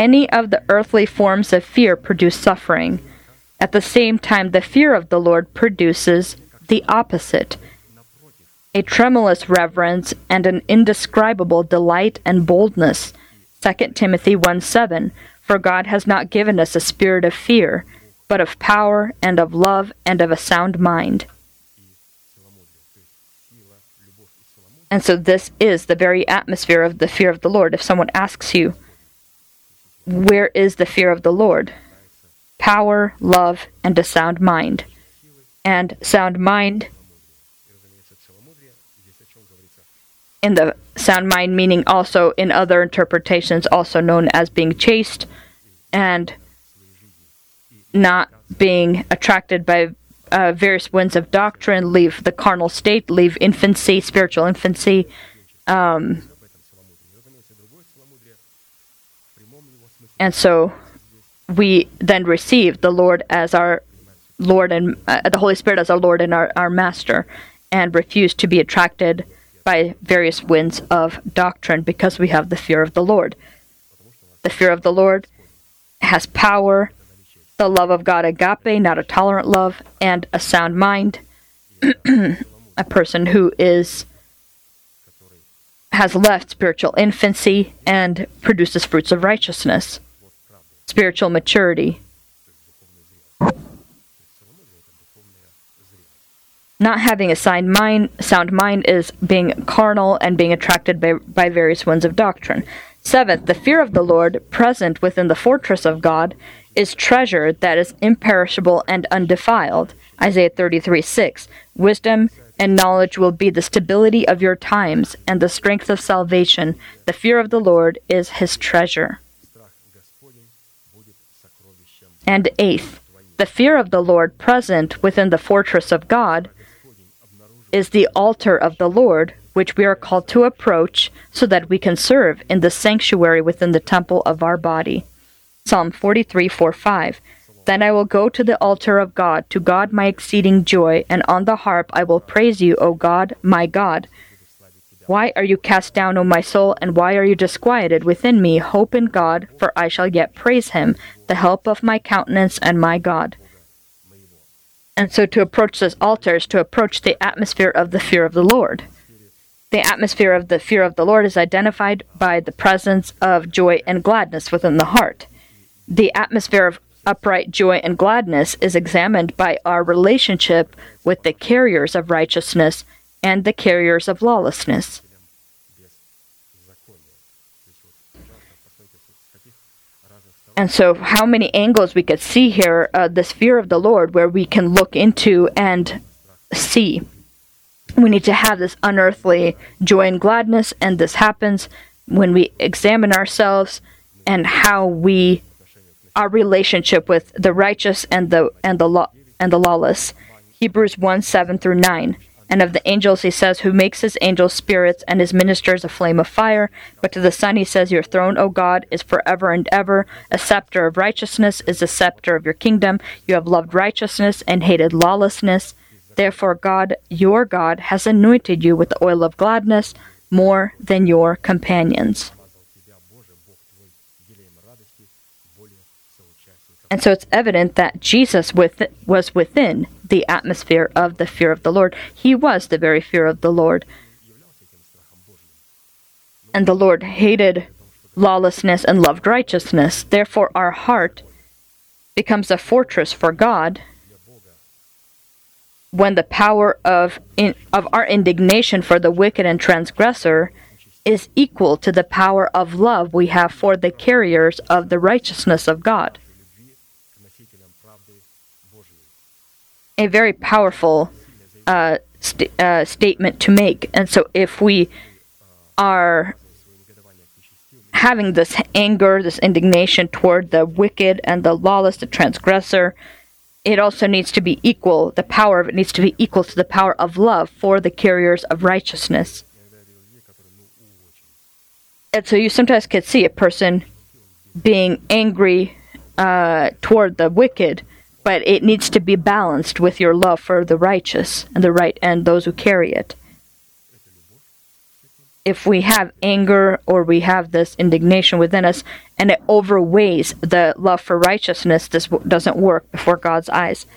Any of the earthly forms of fear produce suffering. At the same time, the fear of the Lord produces the opposite a tremulous reverence and an indescribable delight and boldness. 2 Timothy 1 7 For God has not given us a spirit of fear, but of power and of love and of a sound mind. And so, this is the very atmosphere of the fear of the Lord. If someone asks you, where is the fear of the Lord? Power, love, and a sound mind. And sound mind, in the sound mind meaning also in other interpretations, also known as being chaste and not being attracted by uh, various winds of doctrine, leave the carnal state, leave infancy, spiritual infancy. Um, And so we then receive the Lord as our Lord and uh, the Holy Spirit as our Lord and our, our Master, and refuse to be attracted by various winds of doctrine because we have the fear of the Lord. The fear of the Lord has power, the love of God, agape, not a tolerant love, and a sound mind. <clears throat> a person who is has left spiritual infancy and produces fruits of righteousness spiritual maturity. Not having a sound mind, sound mind is being carnal and being attracted by, by various winds of doctrine. Seventh, the fear of the Lord, present within the fortress of God, is treasure that is imperishable and undefiled. Isaiah 33 6. Wisdom and knowledge will be the stability of your times and the strength of salvation. The fear of the Lord is his treasure. And eighth, the fear of the Lord present within the fortress of God is the altar of the Lord, which we are called to approach so that we can serve in the sanctuary within the temple of our body. Psalm 43 4 5. Then I will go to the altar of God, to God my exceeding joy, and on the harp I will praise you, O God, my God. Why are you cast down, O my soul, and why are you disquieted within me? Hope in God, for I shall yet praise him, the help of my countenance and my God. And so to approach this altar is to approach the atmosphere of the fear of the Lord. The atmosphere of the fear of the Lord is identified by the presence of joy and gladness within the heart. The atmosphere of upright joy and gladness is examined by our relationship with the carriers of righteousness and the carriers of lawlessness. And so, how many angles we could see here, uh, this fear of the Lord, where we can look into and see. We need to have this unearthly joy and gladness, and this happens when we examine ourselves and how we, our relationship with the righteous and the and the law and the lawless. Hebrews one seven through nine. And of the angels he says, Who makes his angels spirits and his ministers a flame of fire. But to the Son he says, Your throne, O God, is forever and ever. A scepter of righteousness is the scepter of your kingdom. You have loved righteousness and hated lawlessness. Therefore, God, your God, has anointed you with the oil of gladness more than your companions. And so it's evident that Jesus with, was within the atmosphere of the fear of the Lord. He was the very fear of the Lord. And the Lord hated lawlessness and loved righteousness. Therefore, our heart becomes a fortress for God when the power of, in, of our indignation for the wicked and transgressor is equal to the power of love we have for the carriers of the righteousness of God. A very powerful uh, st- uh, statement to make. And so if we are having this anger, this indignation toward the wicked and the lawless, the transgressor, it also needs to be equal, the power of it needs to be equal to the power of love for the carriers of righteousness. And so you sometimes can see a person being angry uh, toward the wicked, but it needs to be balanced with your love for the righteous and the right and those who carry it. If we have anger or we have this indignation within us and it overweighs the love for righteousness, this w- doesn't work before God's eyes. <clears throat>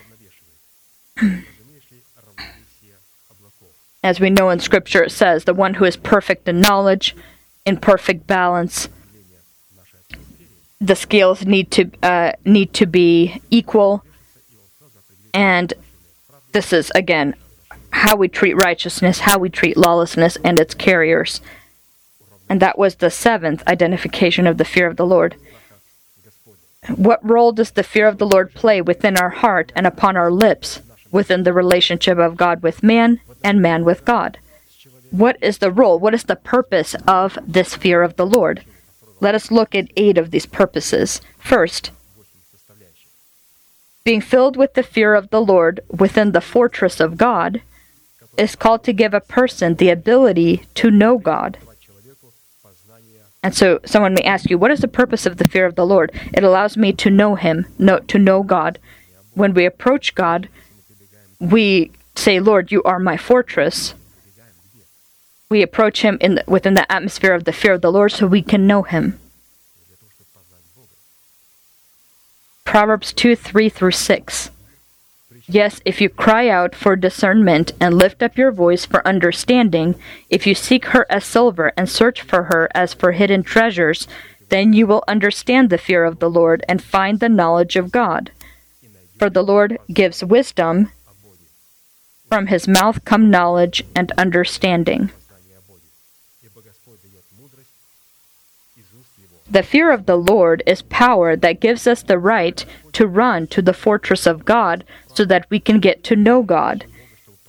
As we know in Scripture, it says, the one who is perfect in knowledge, in perfect balance, the scales need to uh, need to be equal, and this is again how we treat righteousness, how we treat lawlessness and its carriers, and that was the seventh identification of the fear of the Lord. What role does the fear of the Lord play within our heart and upon our lips, within the relationship of God with man and man with God? What is the role? What is the purpose of this fear of the Lord? Let us look at eight of these purposes. First, being filled with the fear of the Lord within the fortress of God is called to give a person the ability to know God. And so someone may ask you, what is the purpose of the fear of the Lord? It allows me to know him, to know God. When we approach God, we say, Lord, you are my fortress. We approach him in within the atmosphere of the fear of the Lord so we can know him. Proverbs 2 3 through 6. Yes, if you cry out for discernment and lift up your voice for understanding, if you seek her as silver and search for her as for hidden treasures, then you will understand the fear of the Lord and find the knowledge of God. For the Lord gives wisdom, from his mouth come knowledge and understanding. The fear of the Lord is power that gives us the right to run to the fortress of God so that we can get to know God.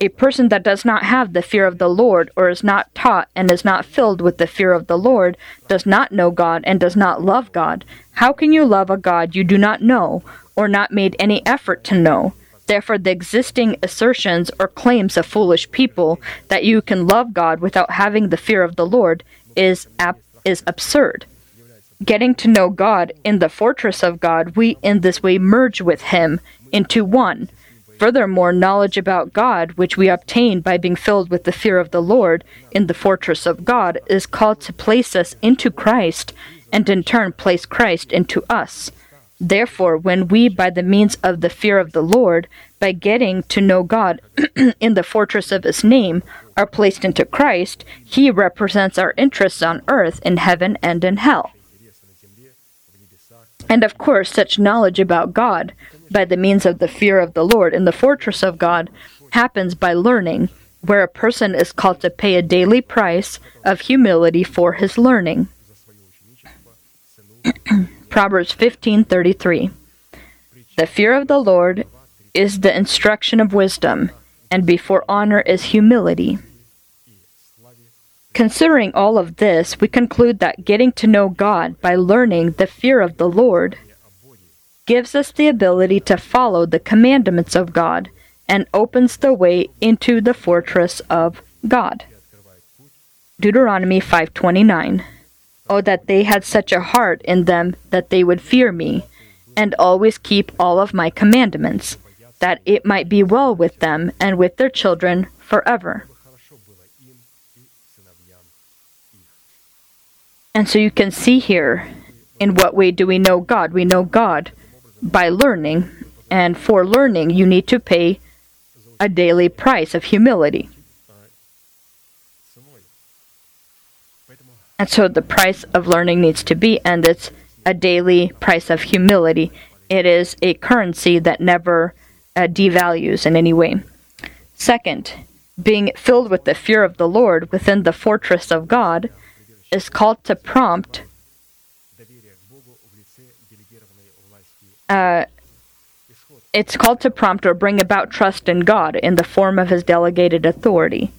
A person that does not have the fear of the Lord or is not taught and is not filled with the fear of the Lord does not know God and does not love God. How can you love a God you do not know or not made any effort to know? Therefore, the existing assertions or claims of foolish people that you can love God without having the fear of the Lord is, ap- is absurd getting to know God in the fortress of God, we in this way merge with Him into one. Furthermore, knowledge about God, which we obtain by being filled with the fear of the Lord in the fortress of God, is called to place us into Christ, and in turn place Christ into us. Therefore, when we, by the means of the fear of the Lord, by getting to know God <clears throat> in the fortress of His name, are placed into Christ, He represents our interests on earth, in heaven, and in hell. And of course, such knowledge about God, by the means of the fear of the Lord in the fortress of God, happens by learning, where a person is called to pay a daily price of humility for his learning. <clears throat> Proverbs 15:33 The fear of the Lord is the instruction of wisdom, and before honor is humility. Considering all of this, we conclude that getting to know God by learning the fear of the Lord gives us the ability to follow the commandments of God and opens the way into the fortress of God. Deuteronomy 5:29 Oh that they had such a heart in them that they would fear me and always keep all of my commandments that it might be well with them and with their children forever. And so you can see here in what way do we know God? We know God by learning, and for learning, you need to pay a daily price of humility. And so the price of learning needs to be, and it's a daily price of humility. It is a currency that never uh, devalues in any way. Second, being filled with the fear of the Lord within the fortress of God is called to prompt uh, it's called to prompt or bring about trust in God in the form of his delegated authority.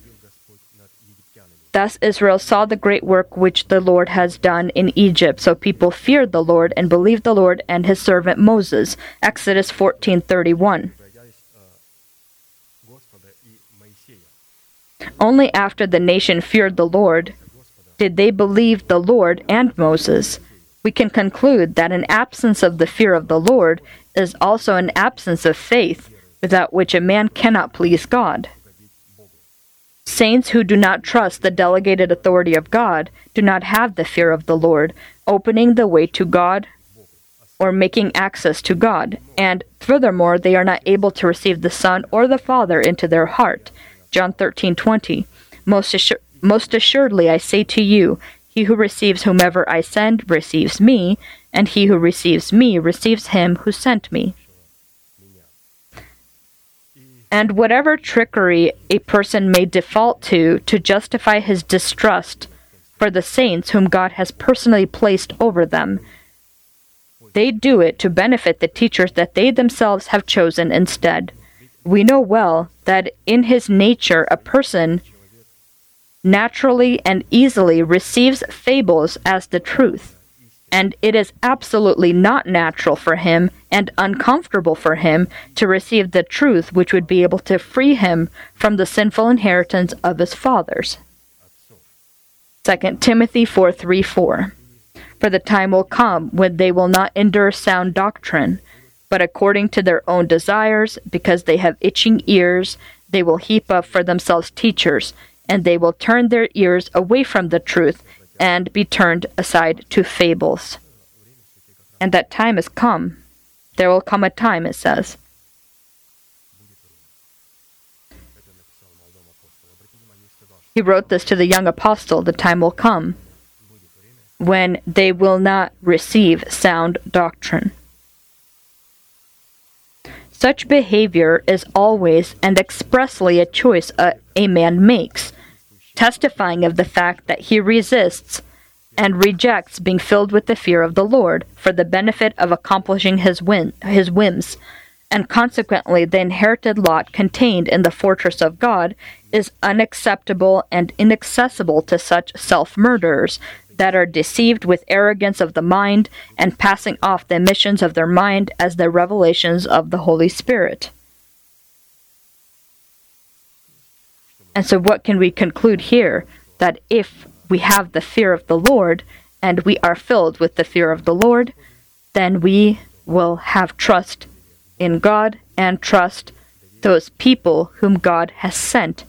Thus Israel saw the great work which the Lord has done in Egypt, so people feared the Lord and believed the Lord and his servant Moses. Exodus 14:31. Only after the nation feared the Lord did they believe the Lord and Moses. We can conclude that an absence of the fear of the Lord is also an absence of faith, without which a man cannot please God. Saints who do not trust the delegated authority of God do not have the fear of the Lord, opening the way to God or making access to God, and furthermore, they are not able to receive the Son or the Father into their heart. John 13:20. Most, most assuredly I say to you, he who receives whomever I send receives me, and he who receives me receives him who sent me. And whatever trickery a person may default to to justify his distrust for the saints whom God has personally placed over them, they do it to benefit the teachers that they themselves have chosen instead. We know well that in his nature a person naturally and easily receives fables as the truth and it is absolutely not natural for him and uncomfortable for him to receive the truth which would be able to free him from the sinful inheritance of his fathers. 2 Timothy 4 3 4. For the time will come when they will not endure sound doctrine, but according to their own desires, because they have itching ears, they will heap up for themselves teachers, and they will turn their ears away from the truth and be turned aside to fables. And that time has come. There will come a time, it says. He wrote this to the young apostle the time will come when they will not receive sound doctrine. Such behavior is always and expressly a choice a, a man makes testifying of the fact that he resists and rejects being filled with the fear of the Lord for the benefit of accomplishing his, whim, his whims. And consequently, the inherited lot contained in the fortress of God is unacceptable and inaccessible to such self murderers that are deceived with arrogance of the mind and passing off the emissions of their mind as the revelations of the Holy Spirit. And so, what can we conclude here? That if we have the fear of the Lord and we are filled with the fear of the Lord, then we will have trust in God and trust those people whom God has sent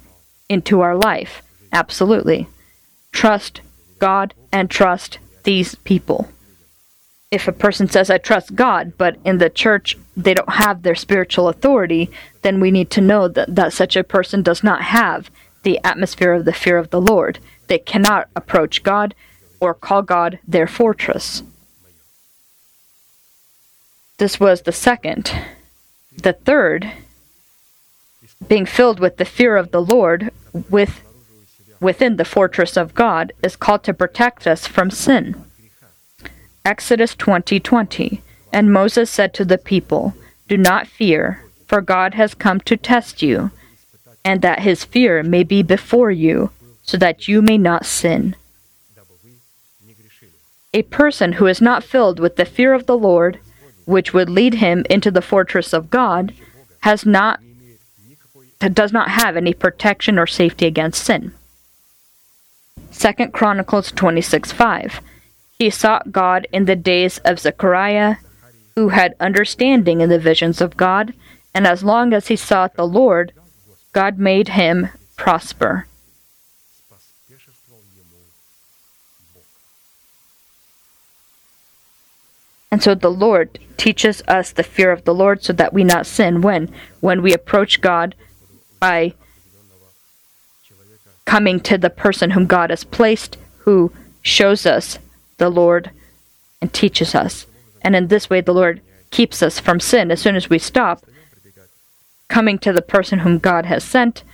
into our life. Absolutely. Trust God and trust these people. If a person says, I trust God, but in the church they don't have their spiritual authority, then we need to know that, that such a person does not have the atmosphere of the fear of the Lord. They cannot approach God or call God their fortress. This was the second. The third, being filled with the fear of the Lord with, within the fortress of God, is called to protect us from sin. Exodus 20:20 20, And Moses said to the people, Do not fear, for God has come to test you, and that his fear may be before you, so that you may not sin. A person who is not filled with the fear of the Lord, which would lead him into the fortress of God, has not does not have any protection or safety against sin. 2 Chronicles 26 5. He sought God in the days of Zechariah, who had understanding in the visions of God, and as long as he sought the Lord, God made him prosper. And so the Lord teaches us the fear of the Lord so that we not sin when when we approach God by coming to the person whom God has placed who shows us the Lord and teaches us. And in this way the Lord keeps us from sin as soon as we stop coming to the person whom God has sent,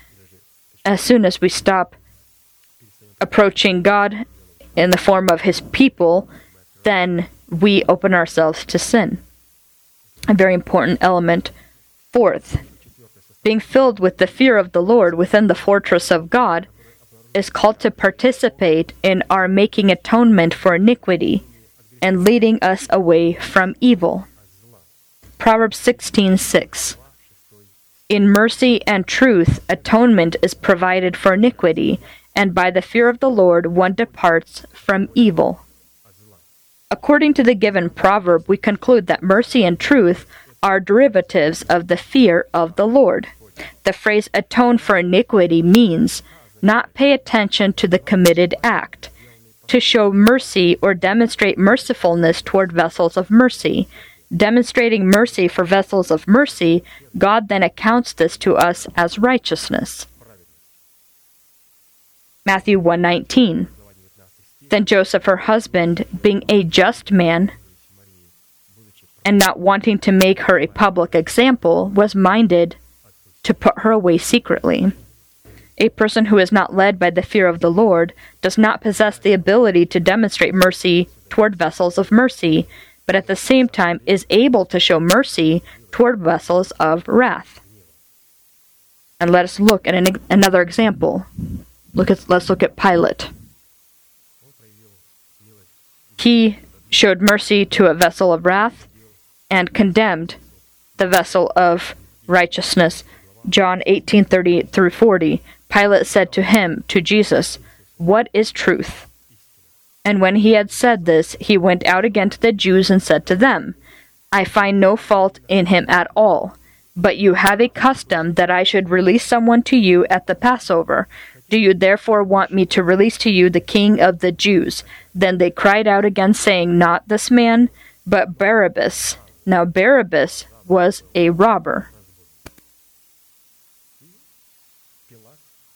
as soon as we stop approaching God in the form of His people, then we open ourselves to sin. A very important element Fourth, being filled with the fear of the Lord within the fortress of God is called to participate in our making atonement for iniquity and leading us away from evil. Proverbs 16:6 In mercy and truth atonement is provided for iniquity, and by the fear of the Lord one departs from evil. According to the given proverb, we conclude that mercy and truth are derivatives of the fear of the Lord. The phrase atone for iniquity means not pay attention to the committed act, to show mercy or demonstrate mercifulness toward vessels of mercy. Demonstrating mercy for vessels of mercy, God then accounts this to us as righteousness. Matthew 119. Then Joseph, her husband, being a just man, and not wanting to make her a public example, was minded to put her away secretly. A person who is not led by the fear of the Lord does not possess the ability to demonstrate mercy toward vessels of mercy, but at the same time is able to show mercy toward vessels of wrath. And let us look at an, another example. Look at, let's look at Pilate. He showed mercy to a vessel of wrath and condemned the vessel of righteousness. John 18:30 through 40. Pilate said to him, to Jesus, "What is truth?" And when he had said this, he went out again to the Jews and said to them, I find no fault in him at all. But you have a custom that I should release someone to you at the Passover. Do you therefore want me to release to you the king of the Jews? Then they cried out again, saying, Not this man, but Barabbas. Now Barabbas was a robber.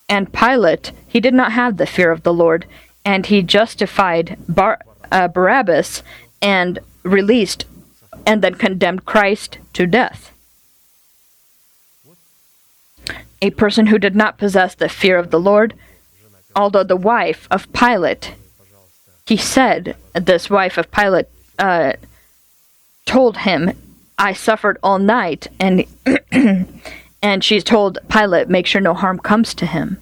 And Pilate, he did not have the fear of the Lord, and he justified Bar- uh, Barabbas and released and then condemned Christ to death. a person who did not possess the fear of the Lord, although the wife of Pilate, he said, this wife of Pilate uh, told him, I suffered all night, and <clears throat> and she told Pilate, make sure no harm comes to him.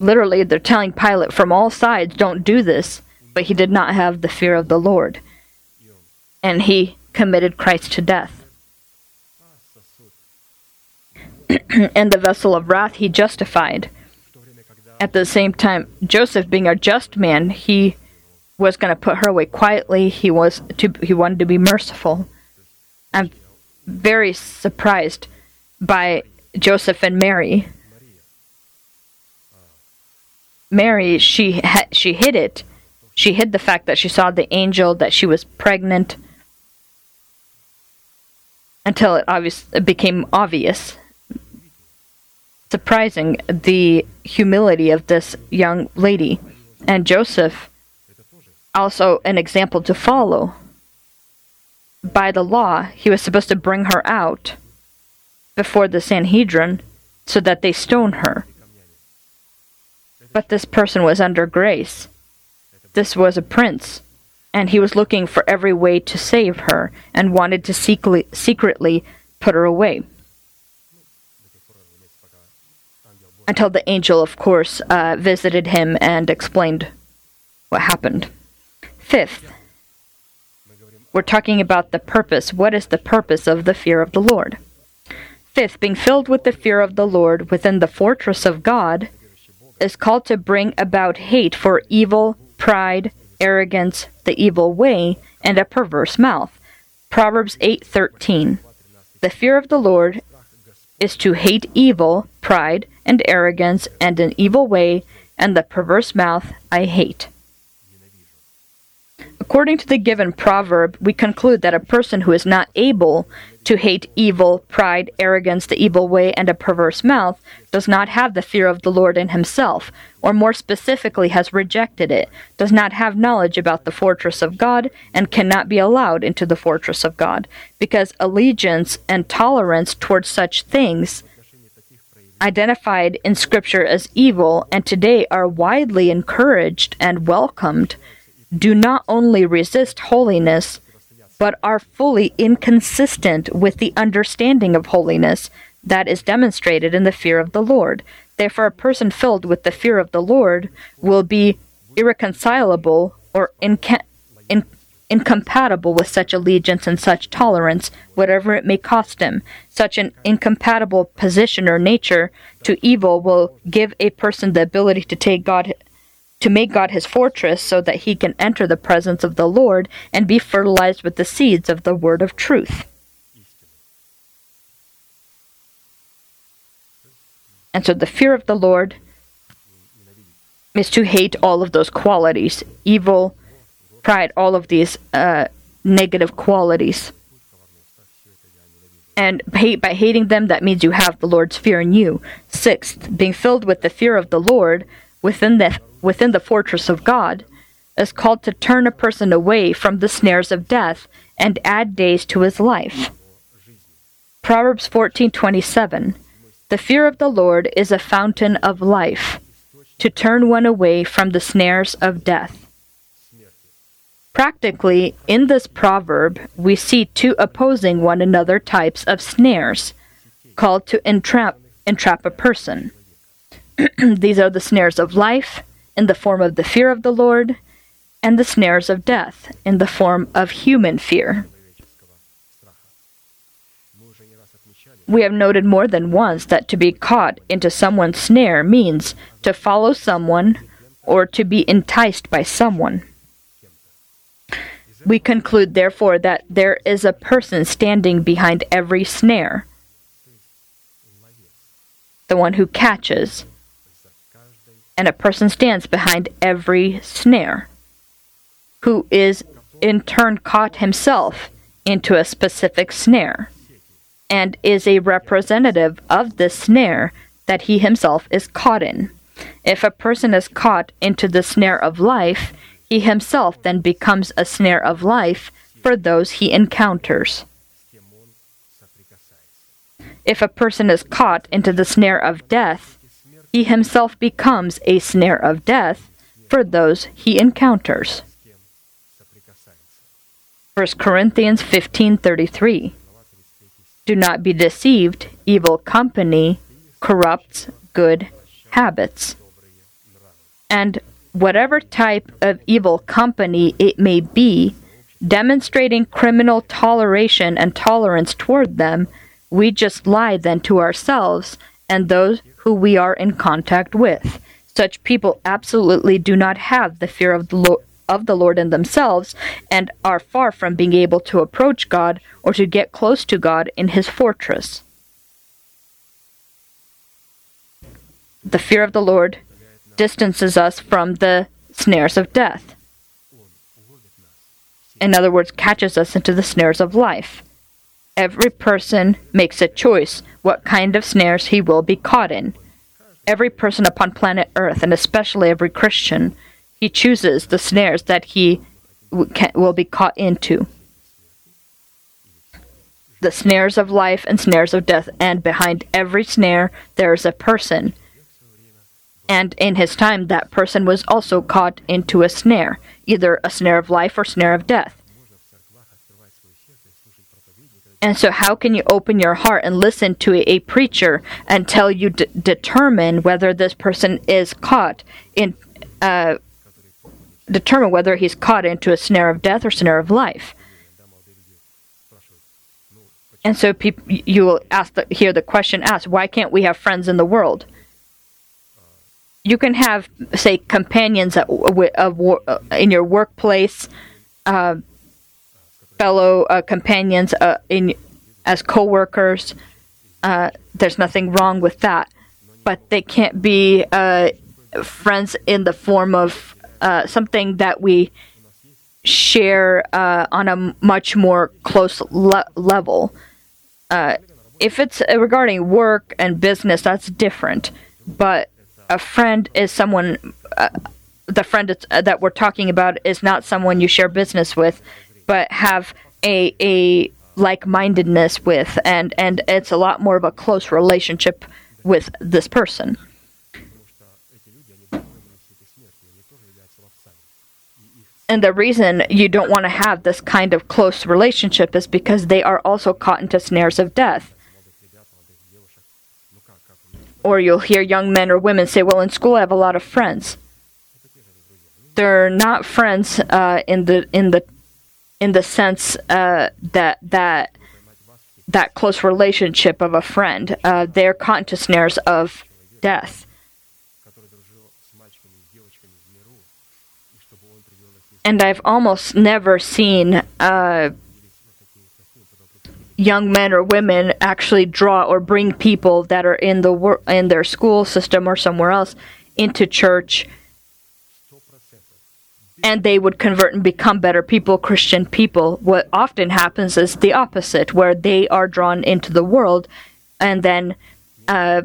Literally, they're telling Pilate from all sides, don't do this, but he did not have the fear of the Lord. And he committed Christ to death. <clears throat> and the vessel of wrath he justified. At the same time, Joseph, being a just man, he was going to put her away quietly. He was to he wanted to be merciful. I'm very surprised by Joseph and Mary. Mary, she ha- she hid it. She hid the fact that she saw the angel, that she was pregnant, until it obvious it became obvious surprising the humility of this young lady. And Joseph, also an example to follow. By the law, he was supposed to bring her out before the Sanhedrin so that they stone her. But this person was under grace. This was a prince, and he was looking for every way to save her and wanted to secretly secretly put her away. until the angel, of course, uh, visited him and explained what happened. Fifth, we're talking about the purpose. What is the purpose of the fear of the Lord? Fifth, being filled with the fear of the Lord within the fortress of God is called to bring about hate for evil, pride, arrogance, the evil way, and a perverse mouth. Proverbs 8:13. The fear of the Lord is to hate evil, pride, and arrogance, and an evil way, and the perverse mouth I hate. According to the given proverb, we conclude that a person who is not able to hate evil, pride, arrogance, the evil way, and a perverse mouth does not have the fear of the Lord in himself, or more specifically has rejected it, does not have knowledge about the fortress of God, and cannot be allowed into the fortress of God, because allegiance and tolerance towards such things identified in Scripture as evil and today are widely encouraged and welcomed do not only resist holiness, but are fully inconsistent with the understanding of holiness that is demonstrated in the fear of the Lord. Therefore, a person filled with the fear of the Lord will be irreconcilable or inca- in- incompatible with such allegiance and such tolerance, whatever it may cost him. Such an incompatible position or nature to evil will give a person the ability to take God to make God his fortress so that he can enter the presence of the Lord and be fertilized with the seeds of the word of truth. And so the fear of the Lord is to hate all of those qualities evil, pride, all of these uh, negative qualities. And hate, by hating them, that means you have the Lord's fear in you. Sixth, being filled with the fear of the Lord within the within the fortress of God is called to turn a person away from the snares of death and add days to his life. Proverbs 14:27 The fear of the Lord is a fountain of life to turn one away from the snares of death. Practically, in this proverb, we see two opposing one another types of snares called to entrap entrap a person. <clears throat> These are the snares of life in the form of the fear of the Lord, and the snares of death in the form of human fear. We have noted more than once that to be caught into someone's snare means to follow someone or to be enticed by someone. We conclude, therefore, that there is a person standing behind every snare, the one who catches, and a person stands behind every snare, who is in turn caught himself into a specific snare, and is a representative of the snare that he himself is caught in. If a person is caught into the snare of life, he himself then becomes a snare of life for those he encounters. If a person is caught into the snare of death, he himself becomes a snare of death for those he encounters. 1 Corinthians 15:33 Do not be deceived, evil company corrupts good habits. And whatever type of evil company it may be, demonstrating criminal toleration and tolerance toward them, we just lie then to ourselves and those who we are in contact with. Such people absolutely do not have the fear of the Lord. Of the Lord in themselves, and are far from being able to approach God or to get close to God in His fortress. The fear of the Lord distances us from the snares of death. In other words, catches us into the snares of life. Every person makes a choice what kind of snares he will be caught in. Every person upon planet Earth, and especially every Christian, he chooses the snares that he will be caught into. The snares of life and snares of death, and behind every snare there is a person and in his time, that person was also caught into a snare, either a snare of life or snare of death. And so, how can you open your heart and listen to a, preacher until you d- determine whether this person is caught in, uh, determine whether he's caught into a snare of death or snare of life? And so, people, you will ask the, hear the question asked: Why can't we have friends in the world? you can have, say, companions at, of, uh, in your workplace, uh, fellow uh, companions uh, in as coworkers. Uh, there's nothing wrong with that, but they can't be uh, friends in the form of something that we share on a much more close le- level. if it's regarding work and business, that's different, but a friend is someone uh, the friend uh, that we're talking about is not someone you share business with but have a a like-mindedness with and and it's a lot more of a close relationship with this person And the reason you don't want to have this kind of close relationship is because they are also caught into snares of death. Or you'll hear young men or women say, Well, in school I have a lot of friends. They're not friends uh, in the in the in the sense uh, that that that close relationship of a friend. Uh, into snares of death. and I've almost never seen uh, young men or women actually draw or bring people that are in the wor- in their school system or somewhere else into church and they would convert and become better people, Christian people. What often happens is the opposite, where they are drawn into the world and then uh,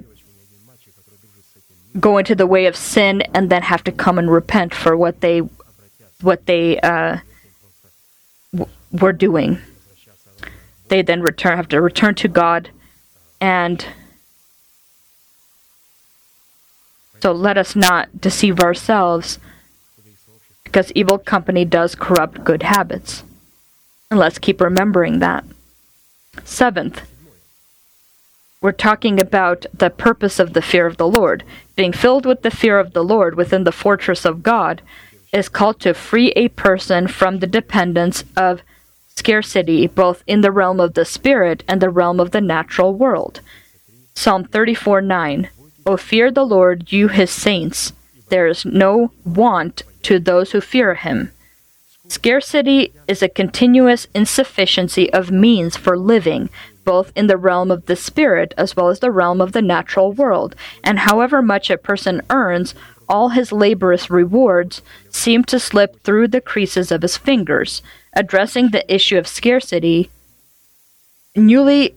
go into the way of sin and then have to come and repent for what they what they uh, w- were doing. They then return have to return to God, and so let us not deceive ourselves, because evil company does corrupt good habits, and let's keep remembering that. Seventh, we're talking about the purpose of the fear of the Lord, being filled with the fear of the Lord within the fortress of God is called to free a person from the dependence of scarcity, both in the realm of the spirit and the realm of the natural world. Psalm 34 9. O fear the Lord, you his saints. There is no want to those who fear him. Scarcity is a continuous insufficiency of means for living, both in the realm of the spirit as well as the realm of the natural world, and however much a person earns all his laborious rewards seem to slip through the creases of his fingers. Addressing the issue of scarcity, newly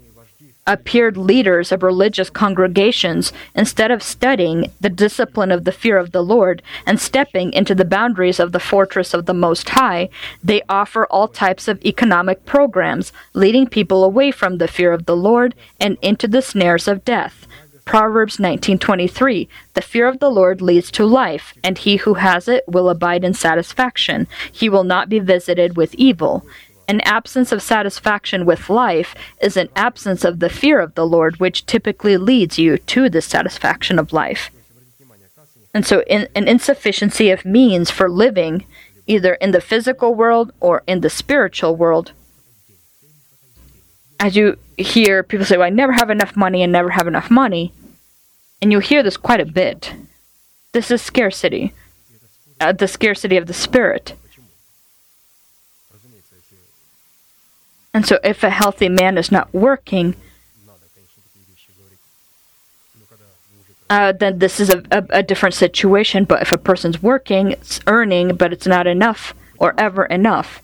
appeared leaders of religious congregations, instead of studying the discipline of the fear of the Lord and stepping into the boundaries of the fortress of the Most High, they offer all types of economic programs, leading people away from the fear of the Lord and into the snares of death. Proverbs 19:23 The fear of the Lord leads to life and he who has it will abide in satisfaction he will not be visited with evil an absence of satisfaction with life is an absence of the fear of the Lord which typically leads you to the satisfaction of life and so in, an insufficiency of means for living either in the physical world or in the spiritual world as you hear people say, well, I never have enough money and never have enough money, and you hear this quite a bit. This is scarcity, uh, the scarcity of the spirit. And so, if a healthy man is not working, uh, then this is a, a, a, different situation. But if a person's working, it's earning, but it's not enough or ever enough,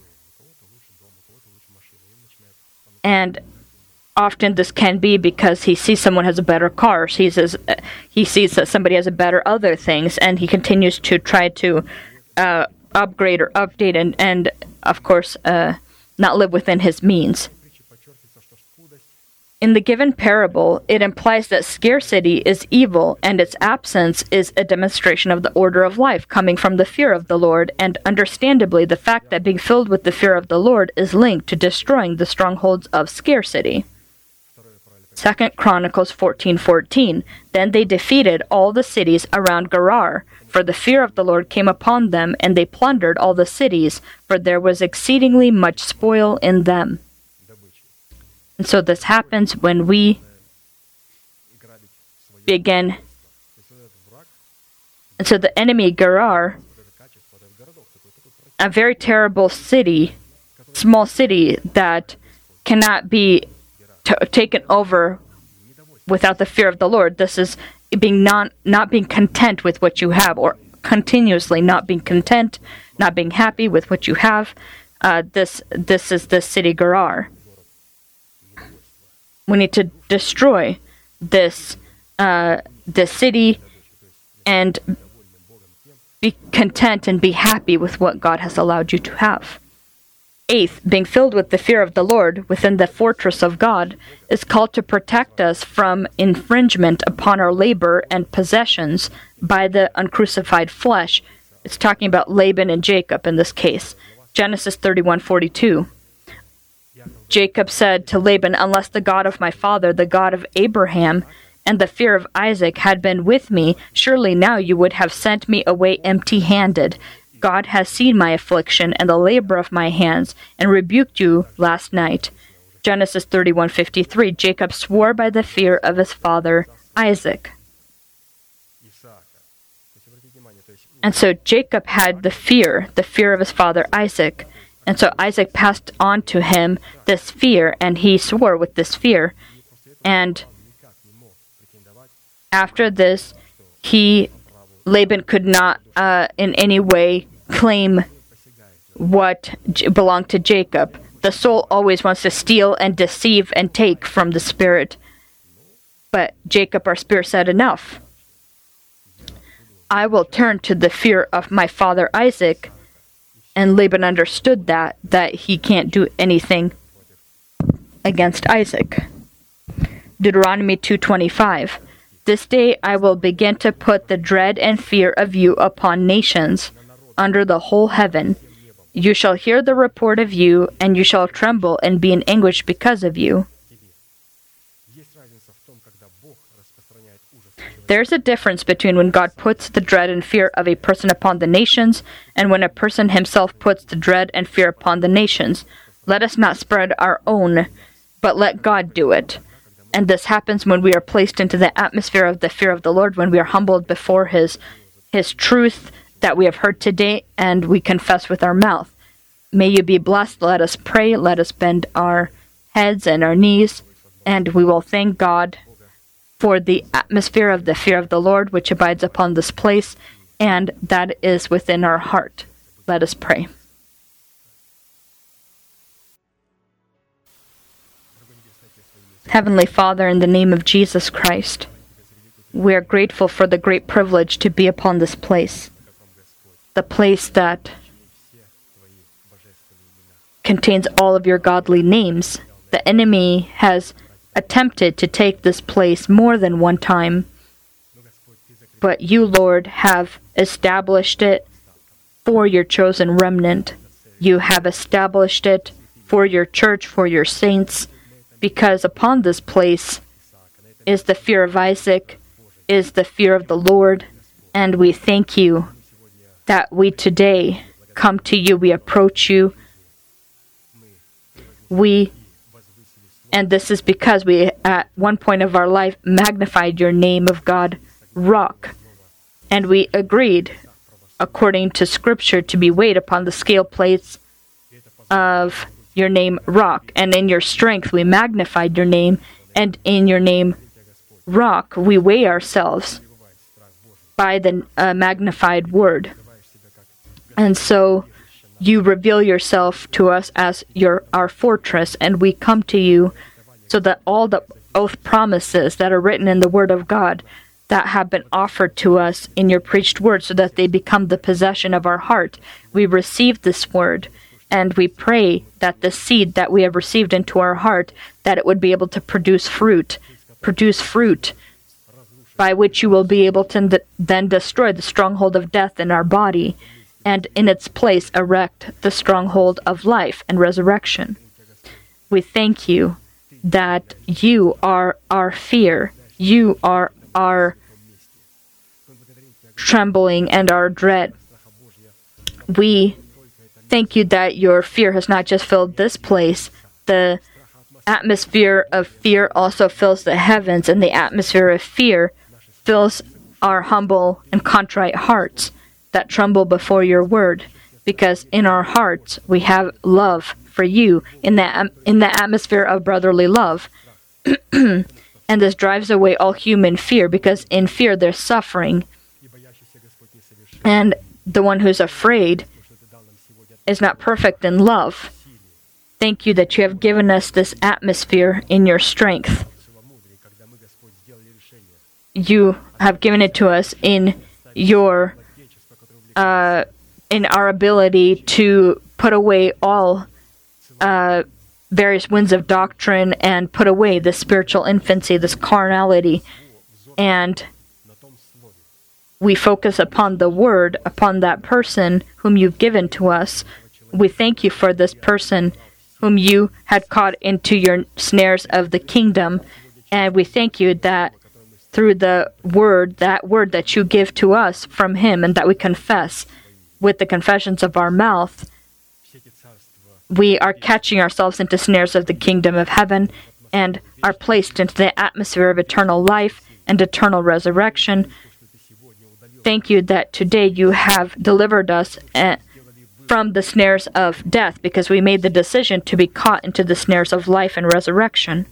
and often this can be because he sees someone has a better car. He says uh, he sees that somebody has a better other things and he continues to try to uh, upgrade or update. And, and of course uh, not live within his means in the given parable, it implies that scarcity is evil and its absence is a demonstration of the order of life coming from the fear of the Lord, and understandably, the fact that being filled with the fear of the Lord is linked to destroying the strongholds of scarcity. 2 Chronicles 14:14 Then they defeated all the cities around Gerar for the fear of the Lord came upon them and they plundered all the cities for there was exceedingly much spoil in them and so this happens when we begin. And so the enemy, Gerar, a very terrible city, small city that cannot be taken over without the fear of the Lord. This is being not not being content with what you have, or continuously not being content, not being happy with what you have. Uh, this this is the city Gerar. We need to destroy this uh, this city and be content and be happy with what God has allowed you to have. Eighth, being filled with the fear of the Lord within the fortress of God is called to protect us from infringement upon our labor and possessions by the uncrucified flesh, It's talking about Laban and Jacob in this case. Genesis 31:42. Jacob said to Laban, Unless the God of my father, the God of Abraham, and the fear of Isaac had been with me, surely now you would have sent me away empty handed. God has seen my affliction and the labor of my hands, and rebuked you last night. Genesis 31:53 Jacob swore by the fear of his father Isaac. And so Jacob had the fear, the fear of his father Isaac. And so Isaac passed on to him this fear, and he swore with this fear. And after this, he Laban could not uh, in any way claim what j- belonged to Jacob. The soul always wants to steal and deceive and take from the spirit. But Jacob, our spirit, said, Enough. I will turn to the fear of my father Isaac. And Laban understood that, that he can't do anything against Isaac. Deuteronomy 2:25 This day I will begin to put the dread and fear of you upon nations under the whole heaven you shall hear the report of you and you shall tremble and be in anguish because of you There's a difference between when God puts the dread and fear of a person upon the nations and when a person himself puts the dread and fear upon the nations. Let us not spread our own, but let God do it. And this happens when we are placed into the atmosphere of the fear of the Lord, when we are humbled before His His truth that we have heard today, and we confess with our mouth. May you be blessed. Let us pray. Let us bend our heads and our knees, and we will thank God for the atmosphere of the fear of the Lord which abides upon this place, and that is within our heart. Let us pray. Heavenly Father, in the name of Jesus Christ, we are grateful for the great privilege to be upon this place, the place that contains all of your godly names. The enemy has attempted to take this place more than one time, but you, Lord, have established it for your chosen remnant. You have established it for your church, for your saints, because upon this place is the fear of Isaac, is the fear of the Lord, and we thank you that we today come to you, we approach you, we and this is because we, at one point of our life, magnified your name of God, Rock. And we agreed, according to Scripture, to be weighed upon the scale plates of your name, Rock. And in your strength, we magnified your name. And in your name, Rock, we weigh ourselves by the uh, magnified word. And so you reveal yourself to us as your our fortress and we come to you so that all the oath promises that are written in the word of God that have been offered to us in your preached word so that they become the possession of our heart we receive this word and we pray that the seed that we have received into our heart that it would be able to produce fruit produce fruit by which you will be able to then destroy the stronghold of death in our body and in its place erect the stronghold of life and resurrection. We thank you that you are our fear, you are our trembling and our dread. We thank you that your fear has not just filled this place, the atmosphere of fear also fills the heavens, and the atmosphere of fear fills our humble and contrite hearts that tremble before your word, because in our hearts we have love for you in the, in the atmosphere of brotherly love. <clears throat> and this drives away all human fear, because in fear there's suffering. And the one who's afraid is not perfect in love. Thank you that you have given us this atmosphere in your strength. You have given it to us in your uh, in our ability to put away all uh, various winds of doctrine and put away this spiritual infancy, this carnality, and we focus upon the word, upon that person whom you've given to us. We thank you for this person whom you had caught into your snares of the kingdom. And we thank you that through the word, that word that you give to us from him and that we confess with the confessions of our mouth, we are catching ourselves into snares of the kingdom of heaven and are placed into the atmosphere of eternal life and eternal resurrection. Thank you that today you have delivered us eh, from the snares of death because we made the decision to be caught into the snares of life and resurrection.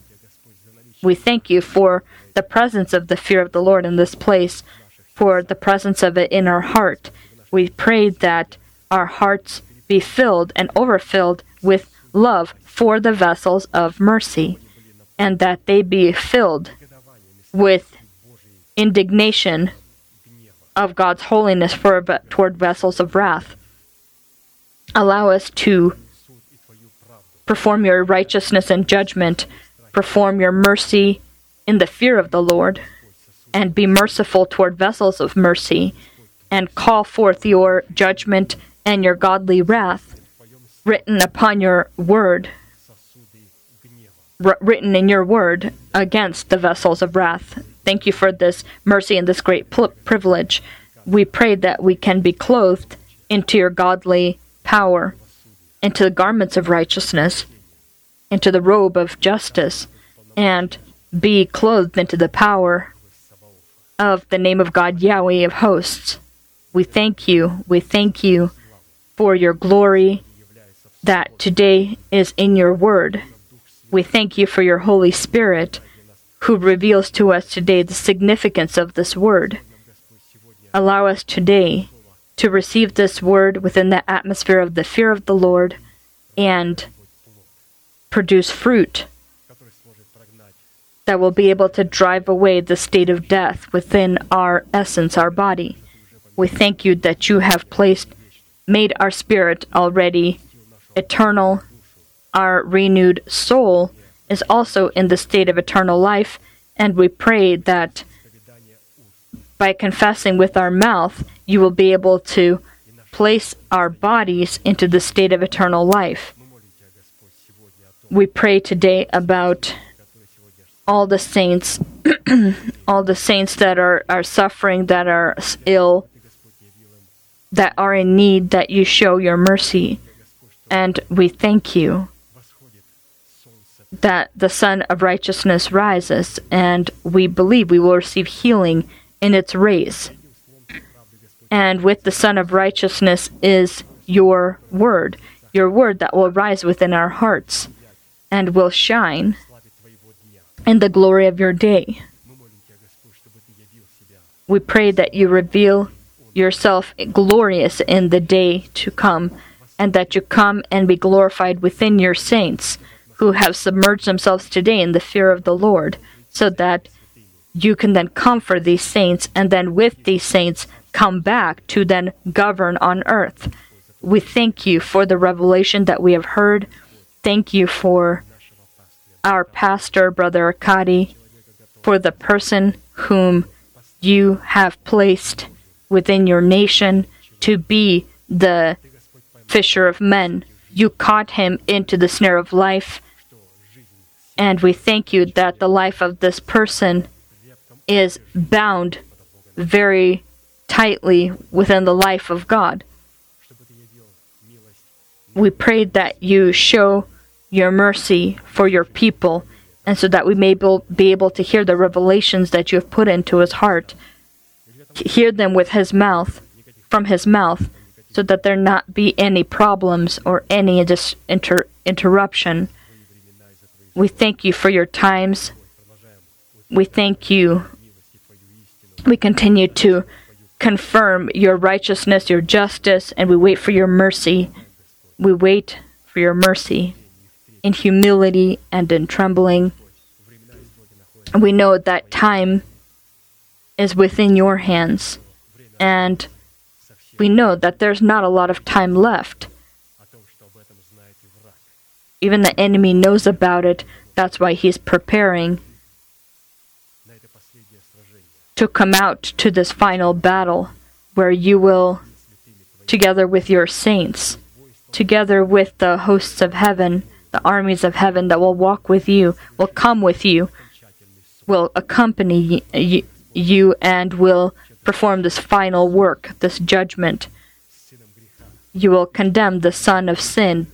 We thank you for the presence of the fear of the Lord in this place, for the presence of it in our heart. We pray that our hearts be filled and overfilled with love for the vessels of mercy, and that they be filled with indignation of God's holiness for toward vessels of wrath. Allow us to perform your righteousness and judgment, perform your mercy in the fear of the Lord, and be merciful toward vessels of mercy, and call forth your judgment and your godly wrath written upon your word, written in your word against the vessels of wrath. Thank you for this mercy and this great pl- privilege. We pray that we can be clothed into your godly power, into the garments of righteousness, into the robe of justice, and be clothed into the power of the name of God, Yahweh of hosts. We thank you. We thank you for your glory that today is in your word. We thank you for your Holy Spirit who reveals to us today the significance of this word. Allow us today to receive this word within the atmosphere of the fear of the Lord and produce fruit that will be able to drive away the state of death within our essence, our body. We thank you that you have placed, made our spirit already eternal, our renewed soul is also in the state of eternal life, and we pray that by confessing with our mouth, you will be able to place our bodies into the state of eternal life. We pray today about all the saints, <clears throat> all the saints that are, are suffering, that are ill, that are in need, that you show your mercy. And we thank you that the Sun of Righteousness rises, and we believe we will receive healing in its rays. And with the Sun of Righteousness is your word, your word that will rise within our hearts and will shine in the glory of your day. We pray that you reveal yourself glorious in the day to come, and that you come and be glorified within your saints who have submerged themselves today in the fear of the Lord, so that you can then comfort these saints and then with these saints come back to then govern on earth. We thank you for the revelation that we have heard. Thank you for our pastor, Brother Akadi, for the person whom you have placed within your nation to be the fisher of men. You caught him into the snare of life and we thank you that the life of this person is bound very tightly within the life of God. We pray that you show your mercy for your people, and so that we may be able to hear the revelations that you have put into his heart, hear them with his mouth, from his mouth, so that there not be any problems or any inter- interruption we thank you for your times. We thank you. We continue to confirm your righteousness, your justice, and we wait for your mercy. We wait for your mercy in humility and in trembling. We know that time is within your hands, and we know that there's not a lot of time left. Even the enemy knows about it. That's why he's preparing to come out to this final battle where you will, together with your saints, together with the hosts of heaven, the armies of heaven that will walk with you, will come with you, will accompany you, and will perform this final work, this judgment. You will condemn the son of sin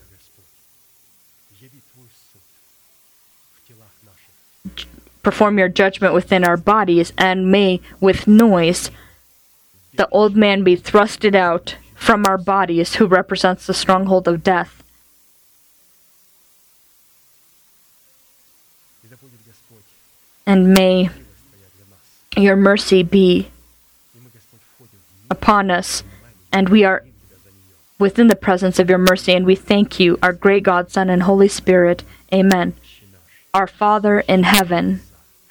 perform your judgment within our bodies, and may, with noise, the old man be thrusted out from our bodies, who represents the stronghold of death. And may your mercy be upon us, and we are within the presence of your mercy, and we thank you, our great God, Son, and Holy Spirit. Amen. Our Father in heaven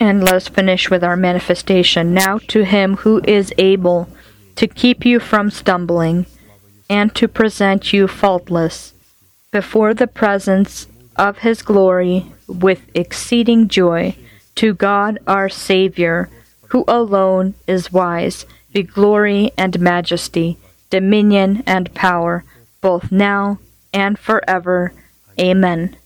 And let us finish with our manifestation. Now to him who is able to keep you from stumbling and to present you faultless before the presence of his glory with exceeding joy, to God our Savior, who alone is wise, be glory and majesty, dominion and power, both now and forever. Amen.